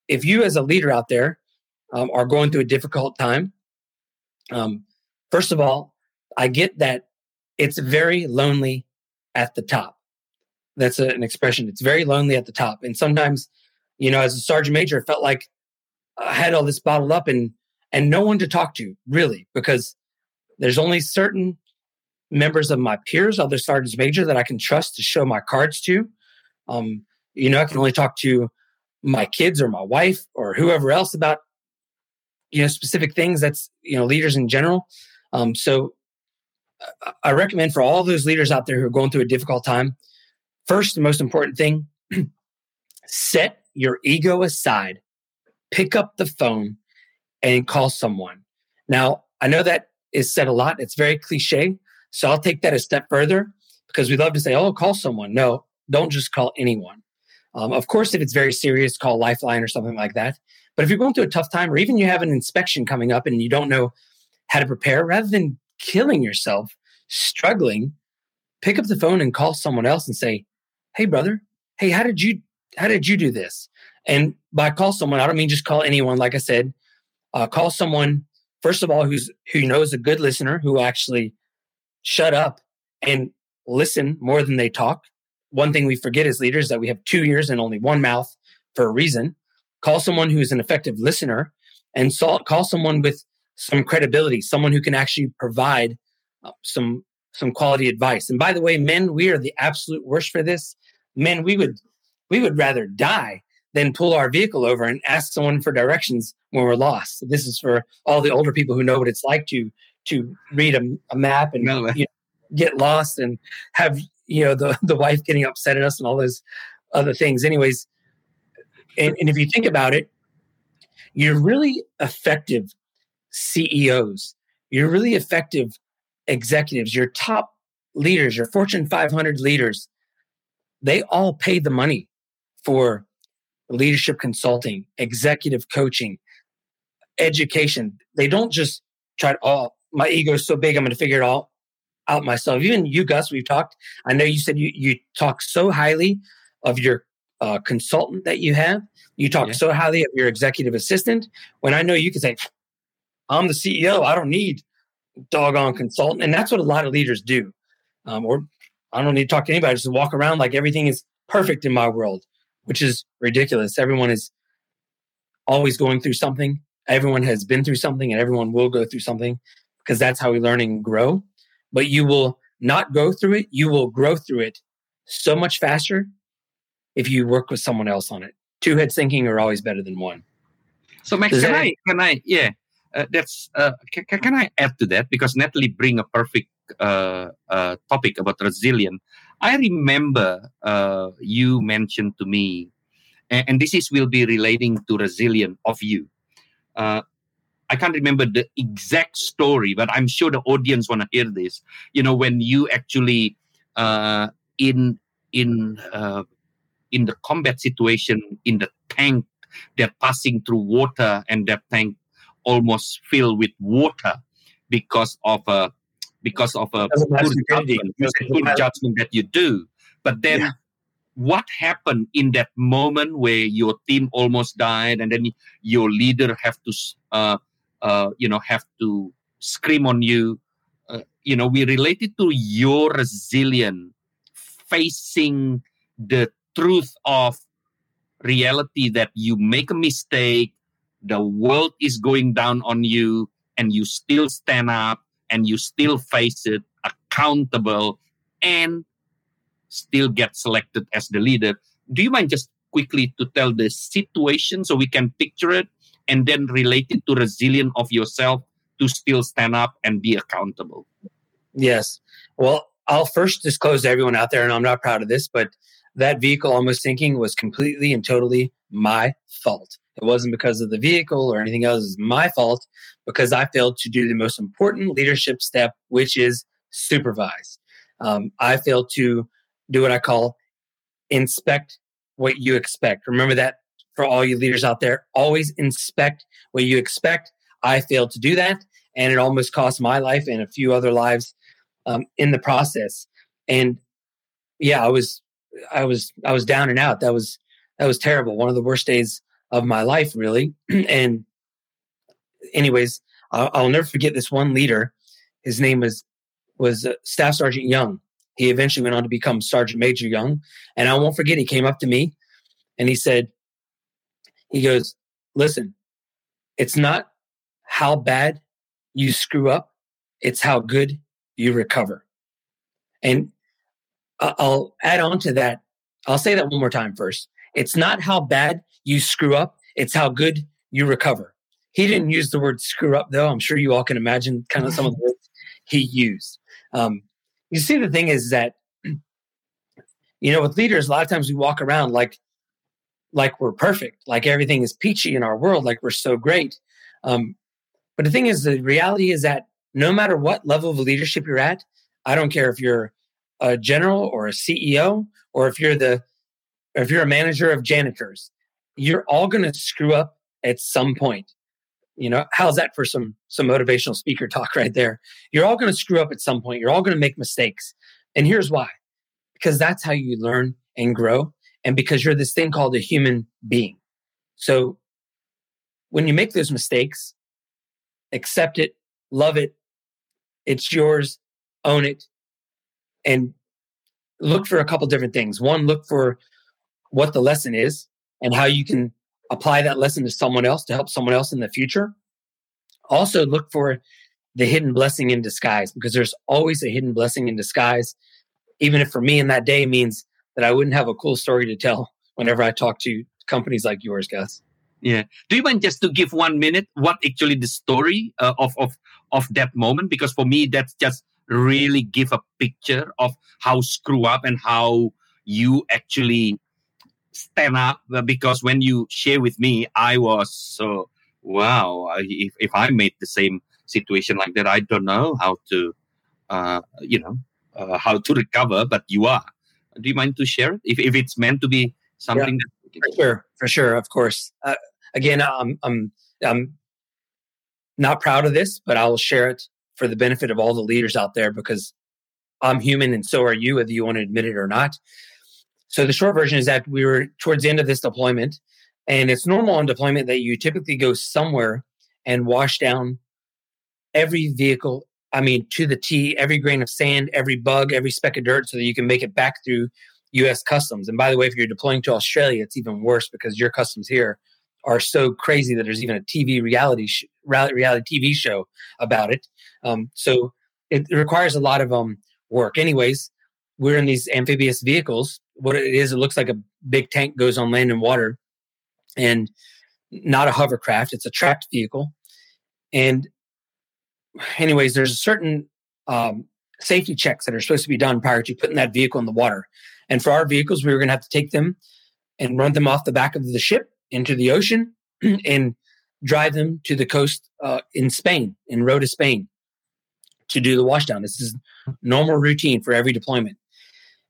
if you, as a leader out there, um, are going through a difficult time, um, first of all, I get that it's very lonely at the top. That's a, an expression. It's very lonely at the top. And sometimes, you know, as a sergeant major, it felt like I had all this bottled up and and no one to talk to really because there's only certain members of my peers, other sergeants major that I can trust to show my cards to. Um, you know, I can only talk to my kids or my wife or whoever else about you know specific things. That's you know leaders in general. Um, so I recommend for all those leaders out there who are going through a difficult time, first, the most important thing, set your ego aside, pick up the phone, and call someone. Now, I know that is said a lot. It's very cliche. So I'll take that a step further because we love to say, oh, call someone. No, don't just call anyone. Um, of course, if it's very serious, call Lifeline or something like that. But if you're going through a tough time, or even you have an inspection coming up and you don't know how to prepare, rather than killing yourself, struggling, pick up the phone and call someone else and say, "Hey, brother, hey, how did you how did you do this?" And by call someone, I don't mean just call anyone. Like I said, uh, call someone first of all who's who knows a good listener who actually shut up and listen more than they talk. One thing we forget as leaders that we have two ears and only one mouth for a reason. Call someone who is an effective listener and call someone with some credibility, someone who can actually provide uh, some some quality advice. And by the way, men, we are the absolute worst for this. Men, we would we would rather die than pull our vehicle over and ask someone for directions when we're lost. This is for all the older people who know what it's like to to read a, a map and no, you know, get lost and have you know the the wife getting upset at us and all those other things. Anyways, and, and if you think about it, you're really effective CEOs. You're really effective executives. Your top leaders, your Fortune 500 leaders, they all pay the money for leadership consulting, executive coaching, education. They don't just try to, oh, my ego is so big, I'm going to figure it all out myself. Even you, Gus, we've talked. I know you said you, you talk so highly of your uh, consultant that you have. You talk yeah. so highly of your executive assistant. When I know you can say, I'm the CEO, I don't need doggone consultant. And that's what a lot of leaders do. Um, or I don't need to talk to anybody, just walk around like everything is perfect in my world, which is ridiculous. Everyone is always going through something. Everyone has been through something and everyone will go through something because that's how we learn and grow. But you will not go through it. You will grow through it so much faster if you work with someone else on it. Two heads thinking are always better than one. So Max, can I, can I, yeah, uh, that's, uh, can, can I add to that? Because Natalie bring a perfect uh, uh, topic about resilience. I remember uh, you mentioned to me, and, and, this is will be relating to resilience of you. Uh, I can't remember the exact story, but I'm sure the audience want to hear this. You know, when you actually uh, in in uh, in the combat situation in the tank, they're passing through water, and that tank almost filled with water because of a because of a good judgment, good judgment that you do. But then yeah what happened in that moment where your team almost died and then your leader have to uh, uh, you know have to scream on you uh, you know we related to your resilience facing the truth of reality that you make a mistake the world is going down on you and you still stand up and you still face it accountable and still get selected as the leader. Do you mind just quickly to tell the situation so we can picture it and then relate it to resilience of yourself to still stand up and be accountable? Yes. Well, I'll first disclose to everyone out there, and I'm not proud of this, but that vehicle almost sinking was completely and totally my fault. It wasn't because of the vehicle or anything else. It's my fault because I failed to do the most important leadership step, which is supervise. Um, I failed to do what I call inspect what you expect. Remember that for all you leaders out there, always inspect what you expect. I failed to do that, and it almost cost my life and a few other lives um, in the process. And yeah, I was, I was, I was down and out. That was that was terrible. One of the worst days of my life, really. and anyways, I'll, I'll, never forget this one leader. His name was was uh, Staff Sergeant Young, he eventually went on to become Sergeant Major Young. And I won't forget, he came up to me and he said, he goes, listen, it's not how bad you screw up, it's how good you recover. And I'll add on to that. I'll say that one more time first. It's not how bad you screw up, it's how good you recover. He didn't use the word screw up, though. I'm sure you all can imagine kind of some of the words he used. Um, you see, the thing is that, you know, with leaders, a lot of times we walk around like, like we're perfect, like everything is peachy in our world, like we're so great. Um, but the thing is, the reality is that no matter what level of leadership you're at, I don't care if you're a general or a CEO or if you're the if you're a manager of janitors, you're all going to screw up at some point. You know, how's that for some some motivational speaker talk right there? You're all going to screw up at some point. You're all going to make mistakes. And here's why. Because that's how you learn and grow and because you're this thing called a human being. So when you make those mistakes, accept it, love it, it's yours, own it, and look for a couple different things. One, look for what the lesson is and how you can apply that lesson to someone else to help someone else in the future. Also, look for the hidden blessing in disguise because there's always a hidden blessing in disguise. Even if for me in that day means that I wouldn't have a cool story to tell whenever I talk to companies like yours, Gus. Yeah. Do you mind just to give one minute what actually the story uh, of of of that moment? Because for me, that's just really give a picture of how screw up and how you actually stand up. Because when you share with me, I was so wow. If if I made the same situation like that, I don't know how to, uh, you know, uh, how to recover. But you are. Do you mind to share it? If if it's meant to be something that For sure, for sure, of course. Uh, again, I'm I'm I'm not proud of this, but I will share it for the benefit of all the leaders out there because I'm human and so are you, whether you want to admit it or not. So the short version is that we were towards the end of this deployment, and it's normal on deployment that you typically go somewhere and wash down every vehicle. I mean, to the T, every grain of sand, every bug, every speck of dirt, so that you can make it back through U.S. customs. And by the way, if you're deploying to Australia, it's even worse because your customs here are so crazy that there's even a TV reality sh- reality TV show about it. Um, so it, it requires a lot of um, work. Anyways, we're in these amphibious vehicles. What it is, it looks like a big tank goes on land and water, and not a hovercraft. It's a tracked vehicle. And anyways, there's a certain um, safety checks that are supposed to be done prior to putting that vehicle in the water. And for our vehicles, we were going to have to take them and run them off the back of the ship into the ocean and drive them to the coast uh, in Spain, in Rota, Spain, to do the washdown. This is normal routine for every deployment.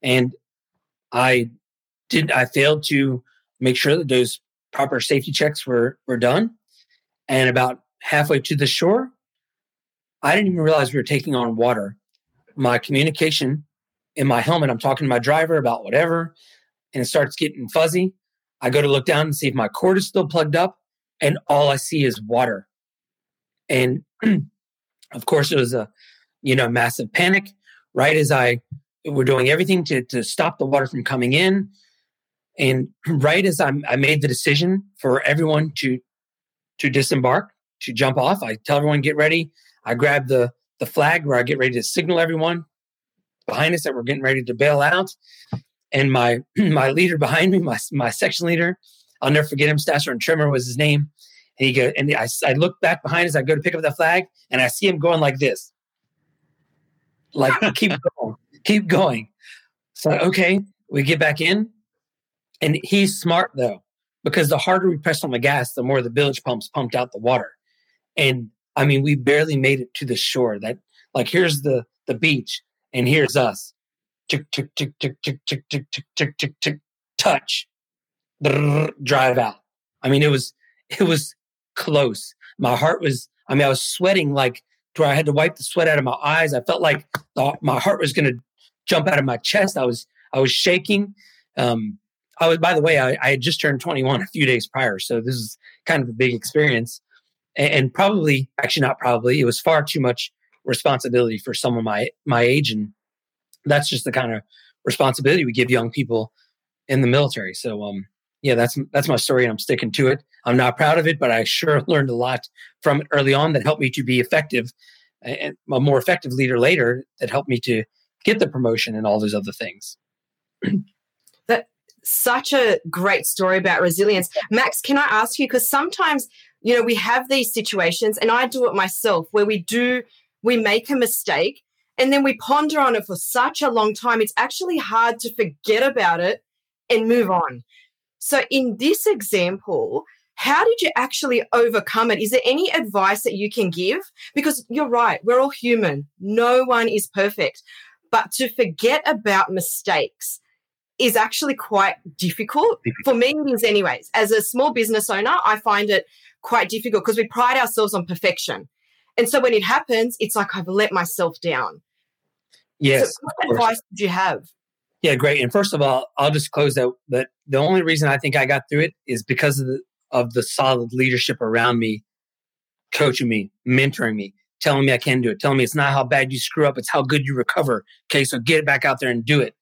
And I did, I failed to make sure that those proper safety checks were, were done. And about halfway to the shore, I didn't even realize we were taking on water. My communication in my helmet, I'm talking to my driver about whatever, and it starts getting fuzzy. I go to look down and see if my cord is still plugged up, and all I see is water. And of course, it was a you know massive panic. Right as I we're doing everything to to stop the water from coming in, and right as I'm, I made the decision for everyone to to disembark, to jump off, I tell everyone get ready. I grab the the flag where I get ready to signal everyone behind us that we're getting ready to bail out. And my my leader behind me, my my section leader, I'll never forget him. Staff Sergeant Trimmer was his name. And he go and I, I look back behind as I go to pick up the flag, and I see him going like this, like keep going, keep going. So okay, we get back in, and he's smart though because the harder we pressed on the gas, the more the bilge pumps pumped out the water. And I mean, we barely made it to the shore. That like here's the the beach, and here's us. Tick tick tick tick tick tick tick tick tick tick tick touch. Drive out. I mean, it was it was close. My heart was. I mean, I was sweating like where I had to wipe the sweat out of my eyes. I felt like my heart was going to jump out of my chest. I was I was shaking. Um, I was, by the way, I, I had just turned 21 a few days prior, so this is kind of a big experience, and, probably, actually not probably, it was far too much responsibility for someone my my age, and that's just the kind of responsibility we give young people in the military. So, um, yeah, that's that's my story, and I'm sticking to it. I'm not proud of it, but I sure learned a lot from it early on that helped me to be effective, and a more effective leader later. That helped me to get the promotion and all those other things. that such a great story about resilience. Max, can I ask you because sometimes you know we have these situations and I do it myself where we do we make a mistake and then we ponder on it for such a long time it's actually hard to forget about it and move on. So in this example, how did you actually overcome it? Is there any advice that you can give? Because you're right, we're all human. No one is perfect. But to forget about mistakes is actually quite difficult. For me, it is, anyways. As a small business owner, I find it quite difficult because we pride ourselves on perfection. And so when it happens, it's like I've let myself down. Yes. So what advice did you have? Yeah, great. And first of all, I'll just close that that the only reason I think I got through it is because of the of the solid leadership around me, coaching me, mentoring me, telling me I can do it, telling me it's not how bad you screw up, it's how good you recover. Okay, so get back out there and do it.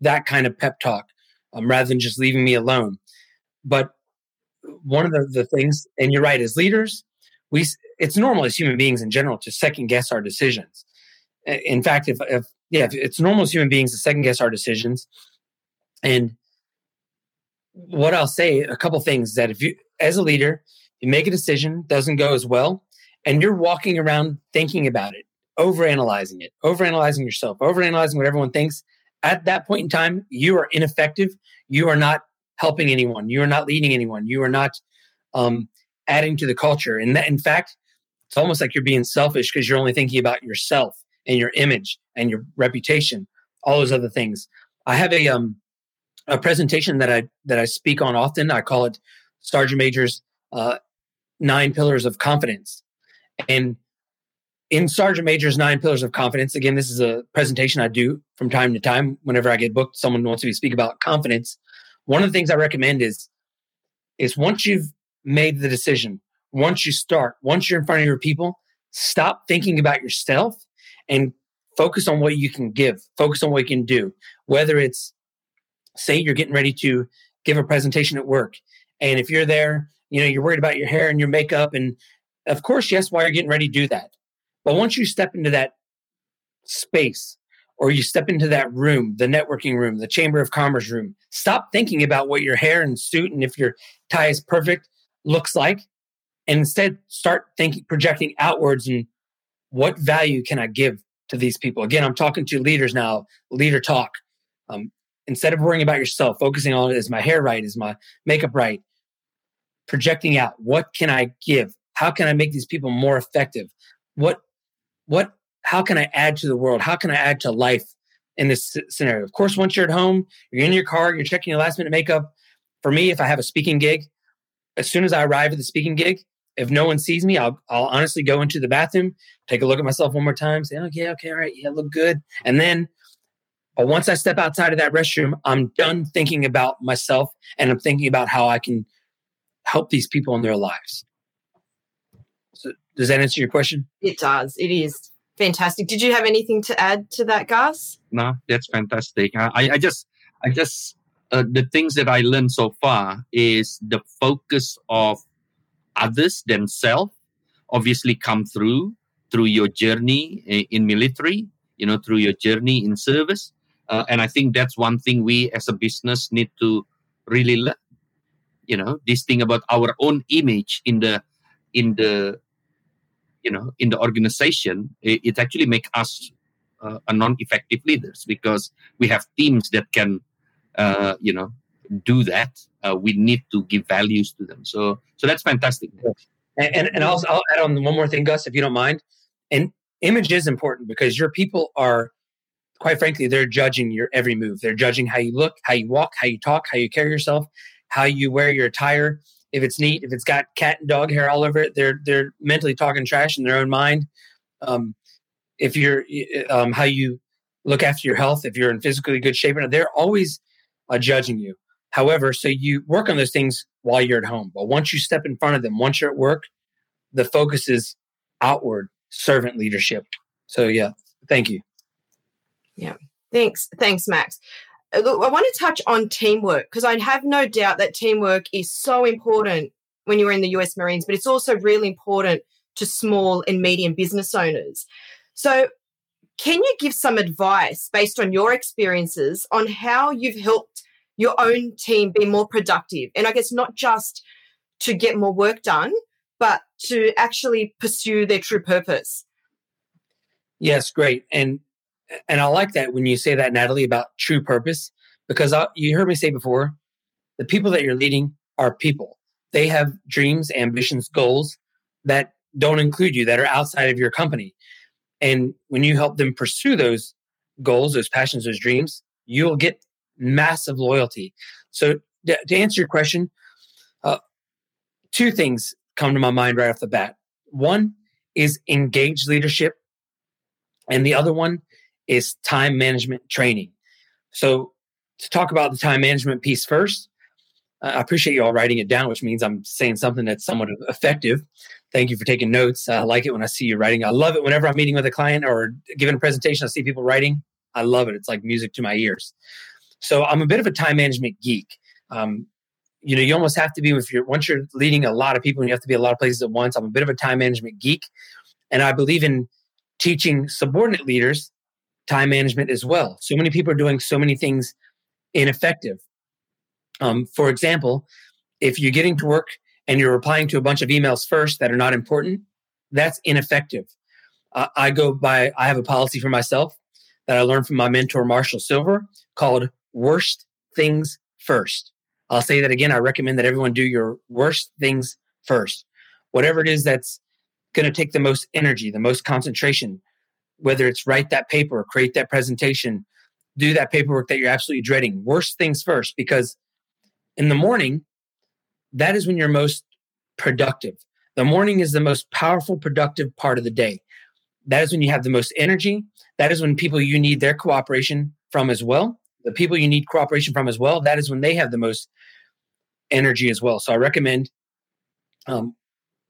That kind of pep talk, um, rather than just leaving me alone. But one of the, the things, and you're right, as leaders, we it's normal as human beings in general to second guess our decisions. In fact, if, if yeah, if it's normal as human beings to second guess our decisions, and what I'll say, a couple things that if you, as a leader, you make a decision, doesn't go as well, and you're walking around thinking about it, overanalyzing it, overanalyzing yourself, overanalyzing what everyone thinks, at that point in time, you are ineffective. You are not helping anyone. You are not leading anyone. You are not um, adding to the culture. And that, in fact, it's almost like you're being selfish because you're only thinking about yourself and your image and your reputation, all those other things. I have a um, a presentation that I that I speak on often. I call it Sergeant Major's uh, Nine Pillars of Confidence, and in Sergeant Major's Nine Pillars of Confidence, again, this is a presentation I do from time to time. Whenever I get booked, someone wants me to speak about confidence. One of the things I recommend is is once you've made the decision, once you start, once you're in front of your people, stop thinking about yourself and focus on what you can give. Focus on what you can do. Whether it's say you're getting ready to give a presentation at work, and if you're there, you know you're worried about your hair and your makeup, and of course, yes, while you're getting ready to do that but once you step into that space or you step into that room, the networking room, the chamber of commerce room, stop thinking about what your hair and suit and if your tie is perfect looks like. And instead start thinking, projecting outwards and what value can I give to these people? Again, I'm talking to leaders now, leader talk. Um, instead of worrying about yourself, focusing on is my hair right? Is my makeup right? Projecting out, what can I give? How can I make these people more effective? What what how can I add to the world? How can I add to life in this scenario? Of course, once you're at home, you're in your car, you're checking your last minute makeup. For me, if I have a speaking gig, as soon as I arrive at the speaking gig, if no one sees me, I'll, I'll honestly go into the bathroom, take a look at myself one more time, say, okay, okay, all right, yeah, look good. And then, but once I step outside of that restroom, I'm done thinking about myself and I'm thinking about how I can help these people in their lives. So does that answer your question? It does. It is fantastic. Did you have anything to add to that, Gus? No, that's fantastic. I, I just, I just, uh, the things that I learned so far is the focus of others themselves obviously come through through your journey in military you know through your journey in service uh, and i think that's one thing we as a business need to really learn you know this thing about our own image in the in the you know in the organization it, it actually make us uh, a non-effective leaders because we have teams that can uh, you know do that. Uh, we need to give values to them. So so that's fantastic. And, and, and also i'll add on one more thing gus if you don't mind. And image is important because your people are quite frankly they're judging your every move. They're judging how you look how you walk how you talk how you carry yourself how you wear your attire if it's neat, if it's got cat and dog hair all over it, they're they're mentally talking trash in their own mind. Um, if you're um, how you look after your health, if you're in physically good shape, and they're always uh, judging you. However, so you work on those things while you're at home, but once you step in front of them, once you're at work, the focus is outward servant leadership. So yeah, thank you. Yeah, thanks, thanks, Max. Uh, look, I want to touch on teamwork because I have no doubt that teamwork is so important when you're in the US Marines, but it's also really important to small and medium business owners. So, can you give some advice based on your experiences on how you've helped your own team be more productive? And I guess not just to get more work done, but to actually pursue their true purpose. Yes, great. And and I like that when you say that, Natalie, about true purpose, because I, you heard me say before, the people that you're leading are people. They have dreams, ambitions, goals that don't include you, that are outside of your company. And when you help them pursue those goals, those passions, those dreams, you'll get massive loyalty. So, to answer your question, uh, two things come to my mind right off the bat. One is engaged leadership, and the other one is time management training. So, to talk about the time management piece first, I appreciate you all writing it down, which means I'm saying something that's somewhat effective. Thank you for taking notes. I like it when I see you writing. I love it whenever I'm meeting with a client or giving a presentation, I see people writing. I love it. It's like music to my ears. So I'm a bit of a time management geek. Um, you know, you almost have to be with your once you're leading a lot of people and you have to be a lot of places at once. I'm a bit of a time management geek, and I believe in teaching subordinate leaders time management as well. So many people are doing so many things ineffective. Um, for example, if you're getting to work and you're replying to a bunch of emails first that are not important, that's ineffective. Uh, I go by, I have a policy for myself that I learned from my mentor, Marshall Sylver, called worst things first. I'll say that again. I recommend that everyone do your worst things first. Whatever it is that's going to take the most energy, the most concentration, whether it's write that paper, create that presentation, do that paperwork that you're absolutely dreading. Worst things first, because in the morning, that is when you're most productive. The morning is the most powerful, productive part of the day. That is when you have the most energy. That is when people you need their cooperation from as well. The people you need cooperation from as well, that is when they have the most energy as well. So I recommend um,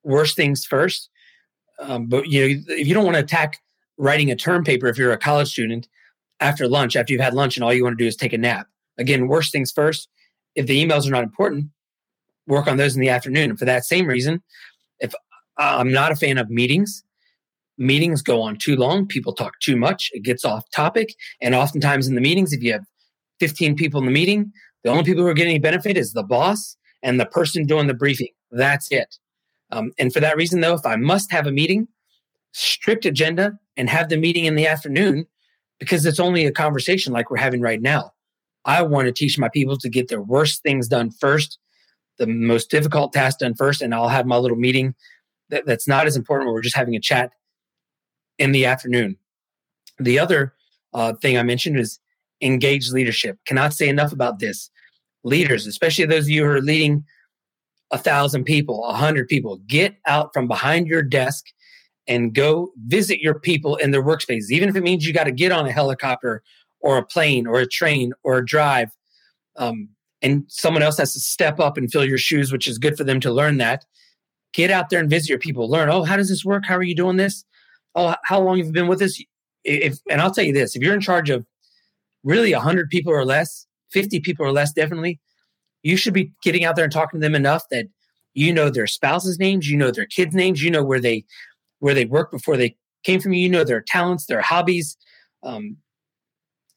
worst things first. Um, but you know, if you don't want to attack writing a term paper, if you're a college student, after lunch, after you've had lunch, and all you want to do is take a nap. Again, worst things first. If the emails are not important, work on those in the afternoon. And for that same reason, if I'm not a fan of meetings, meetings go on too long, people talk too much, it gets off topic. And oftentimes in the meetings, if you have 15 people in the meeting, the only people who are getting any benefit is the boss and the person doing the briefing. That's it. Um, and for that reason, though, if I must have a meeting, strict agenda and have the meeting in the afternoon because it's only a conversation like we're having right now. I want to teach my people to get their worst things done first the most difficult task done first, and I'll have my little meeting that, that's not as important we're just having a chat in the afternoon. The other uh, thing I mentioned is engage leadership. Cannot say enough about this. Leaders, especially those of you who are leading a thousand people, a hundred people, get out from behind your desk and go visit your people in their workspaces, even if it means you got to get on a helicopter or a plane or a train or a drive. Um, and someone else has to step up and fill your shoes, which is good for them to learn that. Get out there and visit your people. Learn, oh, how does this work? How are you doing this? Oh, how long have you been with us? If and I'll tell you this: if you're in charge of really 100 people or less, 50 people or less, definitely, you should be getting out there and talking to them enough that you know their spouses' names, you know their kids' names, you know where they where they worked before they came from you, you know their talents, their hobbies, um,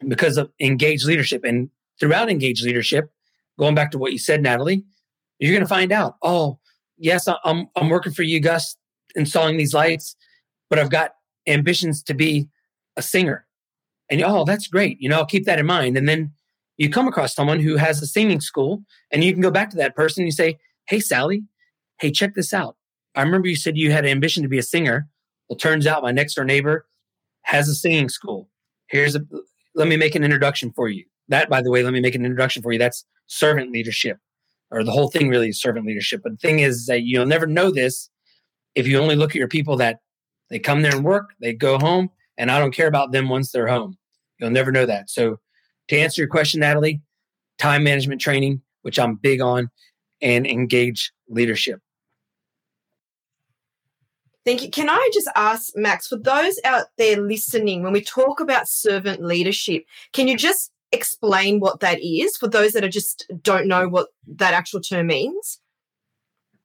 because of engaged leadership. And throughout engaged leadership, going back to what you said, Natalie, you're going to find out, oh, yes, I'm, I'm working for you, Gus, installing these lights, but I've got ambitions to be a singer. And oh, that's great. You know, I'll keep that in mind. And then you come across someone who has a singing school and you can go back to that person and you say, Hey, Sally, hey, check this out. I remember you said you had an ambition to be a singer. Well, turns out my next door neighbor has a singing school. Here's a, let me make an introduction for you. That, by the way, let me make an introduction for you. That's servant leadership, or the whole thing really is servant leadership. But the thing is that you'll never know this if you only look at your people that they come there and work, they go home, and I don't care about them once they're home. You'll never know that. So, to answer your question, Natalie, time management training, which I'm big on, and engage leadership. Thank you. Can I just ask, Max, for those out there listening, when we talk about servant leadership, can you just explain what that is for those that are just don't know what that actual term means?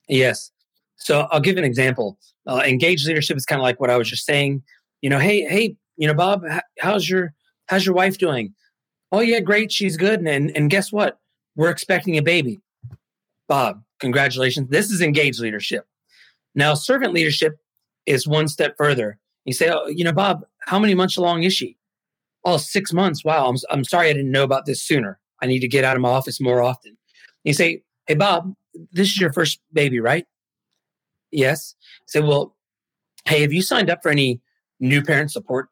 Yes. So I'll give an example. Uh, engaged leadership is kind of like what I was just saying. You know, hey, hey, you know, Bob, how's your how's your wife doing? Oh yeah, great, she's good. And and, and guess what? We're expecting a baby. Bob, congratulations. This is engaged leadership. Now, servant leadership is one step further. You say, oh, you know, Bob, how many months along is she? Oh, six months. Wow, I'm, I'm sorry I didn't know about this sooner. I need to get out of my office more often. You say, hey, Bob, this is your first baby, right? Yes. Say, well, hey, have you signed up for any new parent support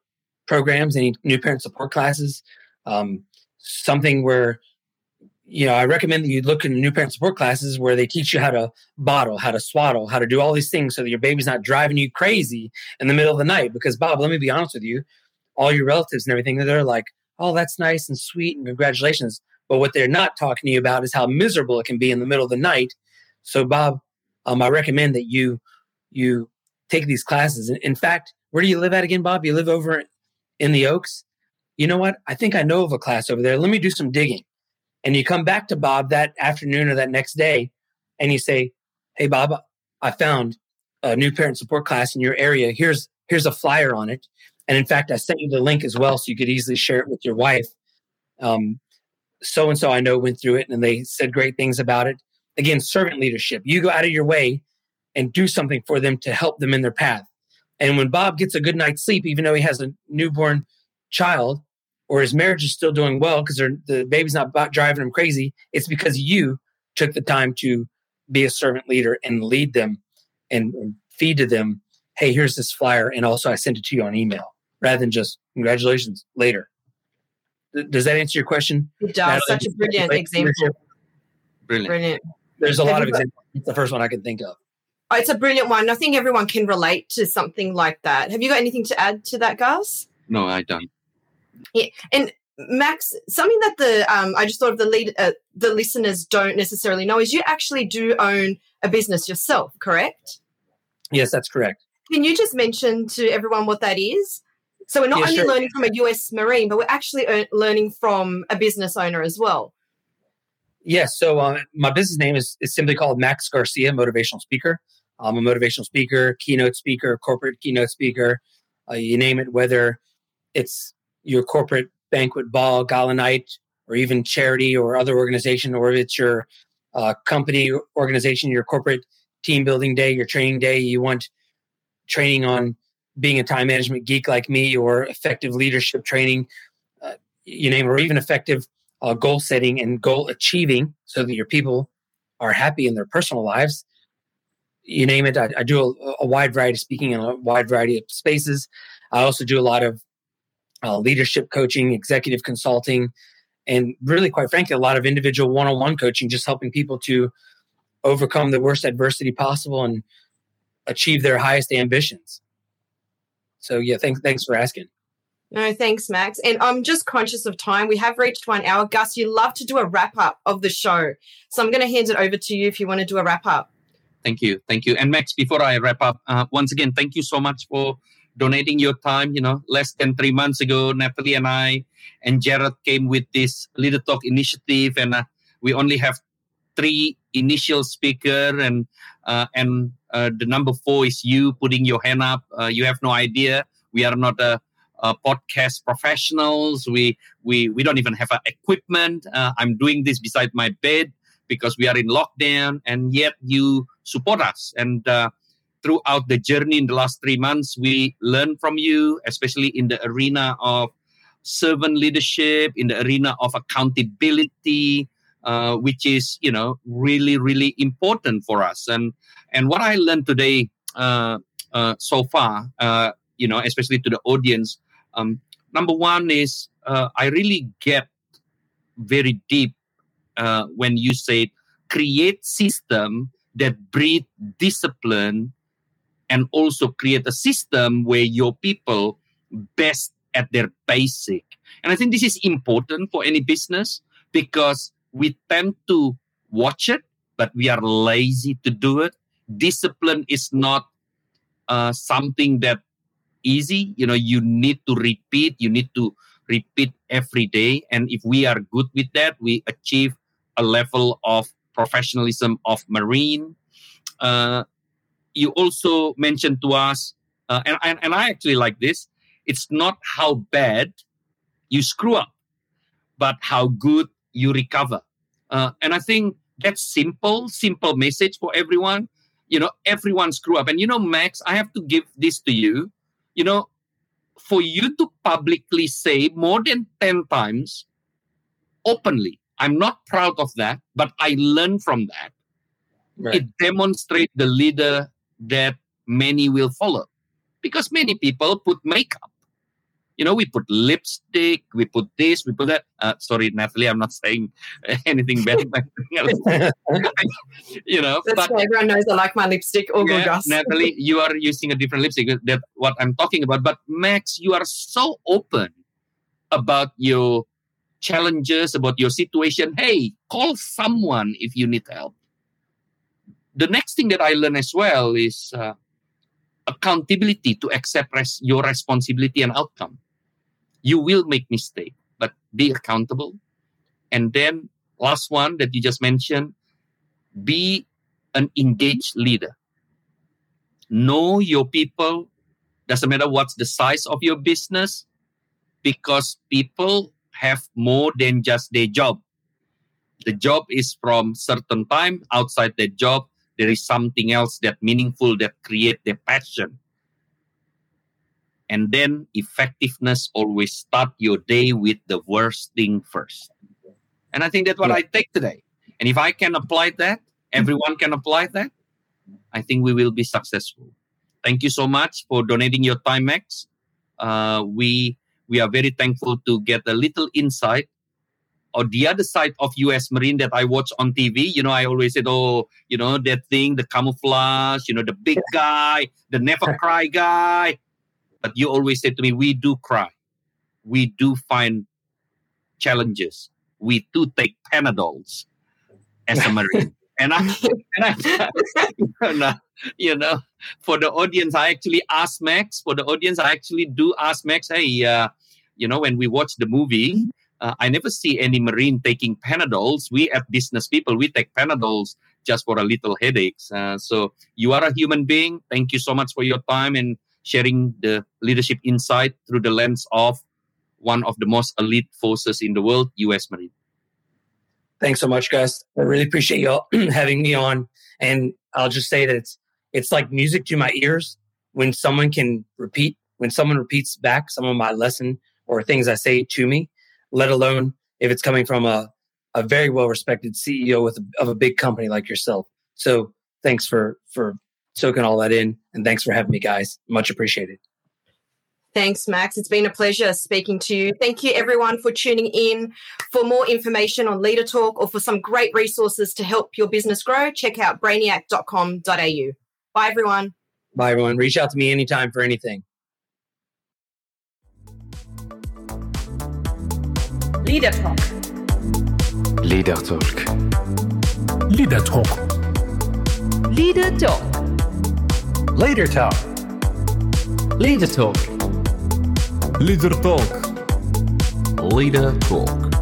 programs, any new parent support classes? Um, something where you know, I recommend that you look in new parent support classes where they teach you how to bottle, how to swaddle, how to do all these things so that your baby's not driving you crazy in the middle of the night. Because, Bob, let me be honest with you, all your relatives and everything, they're like, oh, that's nice and sweet and congratulations. But what they're not talking to you about is how miserable it can be in the middle of the night. So, Bob, um, I recommend that you you take these classes. In fact, where do you live at again, Bob? You live over in the Oaks. You know what? I think I know of a class over there. Let me do some digging and you come back to Bob that afternoon or that next day and you say, Hey, Bob, I found a new parent support class in your area. Here's, here's a flyer on it. And in fact, I sent you the link as well so you could easily share it with your wife. So and so I know went through it and they said great things about it. Again, servant leadership. You go out of your way and do something for them to help them in their path. And when Bob gets a good night's sleep, even though he has a newborn child, or his marriage is still doing well because the baby's not driving him crazy, it's because you took the time to be a servant leader and lead them and, and feed to them, hey, here's this flyer. And also, I sent it to you on email rather than just congratulations later. does that answer your question? It does. Such a brilliant example. Brilliant. Brilliant. There's a lot of examples. It's the first one I can think of. Oh, it's a brilliant one. I think everyone can relate to something like that. Have you got anything to add to that, Gus? No, I don't. Yeah, and Max, something that the um, I just thought of the lead uh, the listeners don't necessarily know is you actually do own a business yourself, correct? Yes, that's correct. Can you just mention to everyone what that is? So we're not only sure. learning from a US Marine, but we're actually learning from a business owner as well. Yes. So uh, my business name is, is simply called Max Garcia, motivational speaker. I'm a motivational speaker, keynote speaker, corporate keynote speaker. Uh, you name it, whether it's your corporate banquet ball, gala night, or even charity or other organization, or if it's your uh, company organization, your corporate team building day, your training day, you want training on being a time management geek like me, or effective leadership training, uh, you name, it, or even effective uh, goal setting and goal achieving, so that your people are happy in their personal lives. You name it. I, I do a, a wide variety of speaking in a wide variety of spaces. I also do a lot of uh, leadership coaching, executive consulting, and really, quite frankly, a lot of individual one on one coaching, just helping people to overcome the worst adversity possible and achieve their highest ambitions. So, yeah, thanks, thanks for asking. No, thanks, Max. And I'm just conscious of time. We have reached one hour. Gus, you love to do a wrap up of the show. So I'm going to hand it over to you if you want to do a wrap up. Thank you. Thank you. And Max, before I wrap up, uh, once again, thank you so much for donating your time. You know, less than three months ago, Natalie and I and Jared came with this Leader Talk initiative, and uh, we only have three initial speaker, and uh, and uh, the number four is you putting your hand up. Uh, you have no idea. We are not a, a podcast professionals. We we we don't even have equipment. Uh, I'm doing this beside my bed because we are in lockdown, and yet you support us and uh, throughout the journey in the last three months, we learned from you, especially in the arena of servant leadership, in the arena of accountability, uh, which is you know really really important for us. And and what I learned today uh, uh, so far, uh, you know, especially to the audience, um, number one is uh, I really get very deep uh, when you say create system that breed discipline and also create a system where your people best at their basic. And I think this is important for any business because we tend to watch it, but we are lazy to do it. Discipline is not uh, something that easy. You know, you need to repeat. You need to repeat every day. And if we are good with that, we achieve a level of professionalism of marine. Uh, you also mentioned to us, uh, and, and, and I actually like this, it's not how bad you screw up, but how good you recover. Uh, and I think that's simple, simple message for everyone. You know, everyone screw up. And you know, Max, I have to give this to you. You know, for you to publicly say more than 10 times openly, I'm not proud of that, but I learned from that. Right. It demonstrates the leader that many will follow. Because many people put makeup. You know, we put lipstick, we put this, we put that. Uh, sorry, Natalie, I'm not saying anything bad. about anything else. you know, That's but why everyone knows I like my lipstick or yeah. Natalie, you are using a different lipstick. That's what I'm talking about. But Max, you are so open about your challenges, about your situation. Hey, call someone if you need help. The next thing that I learned as well is uh, accountability to accept res- your responsibility and outcome. You will make mistake, but be accountable. And then last one that you just mentioned, be an engaged leader. Know your people. Doesn't matter what's the size of your business, because people have more than just their job. The job is from certain time. Outside the job, there is something else that meaningful that create their passion. And then effectiveness always start your day with the worst thing first. And I think that's what Yeah. I take today. And if I can apply that, everyone can apply that, I think we will be successful. Thank you so much for donating your time, Max. Uh, we we are very thankful to get a little insight or the other side of US Marine that I watch on TV. You know, I always said, oh, you know, that thing, the camouflage, you know, the big guy, the never cry guy. But you always said to me, we do cry. We do find challenges. We do take Panadols as a Marine. and I, and I, you know, you know, for the audience, I actually asked Max. For the audience, I actually do ask Max, hey, uh, you know, when we watch the movie, uh, I never see any Marine taking Panadols. We, as business people, we take Panadols just for a little headaches. Uh, so you are a human being. Thank you so much for your time and sharing the leadership insight through the lens of one of the most elite forces in the world, U.S. Marine. Thanks so much, guys. I really appreciate y'all having me on. And I'll just say that it's it's like music to my ears when someone can repeat, when someone repeats back some of my lesson or things I say to me, let alone if it's coming from a, a very well respected CEO with a, of a big company like yourself. So thanks for for soaking all that in and thanks for having me, guys. Much appreciated. Thanks, Max. It's been a pleasure speaking to you. Thank you, everyone, for tuning in. For more information on Leader Talk or for some great resources to help your business grow, check out brainiac.com.au. Bye, everyone. Bye, everyone. Reach out to me anytime for anything. Leader Talk. Leader Talk. Leader Talk. Leader Talk.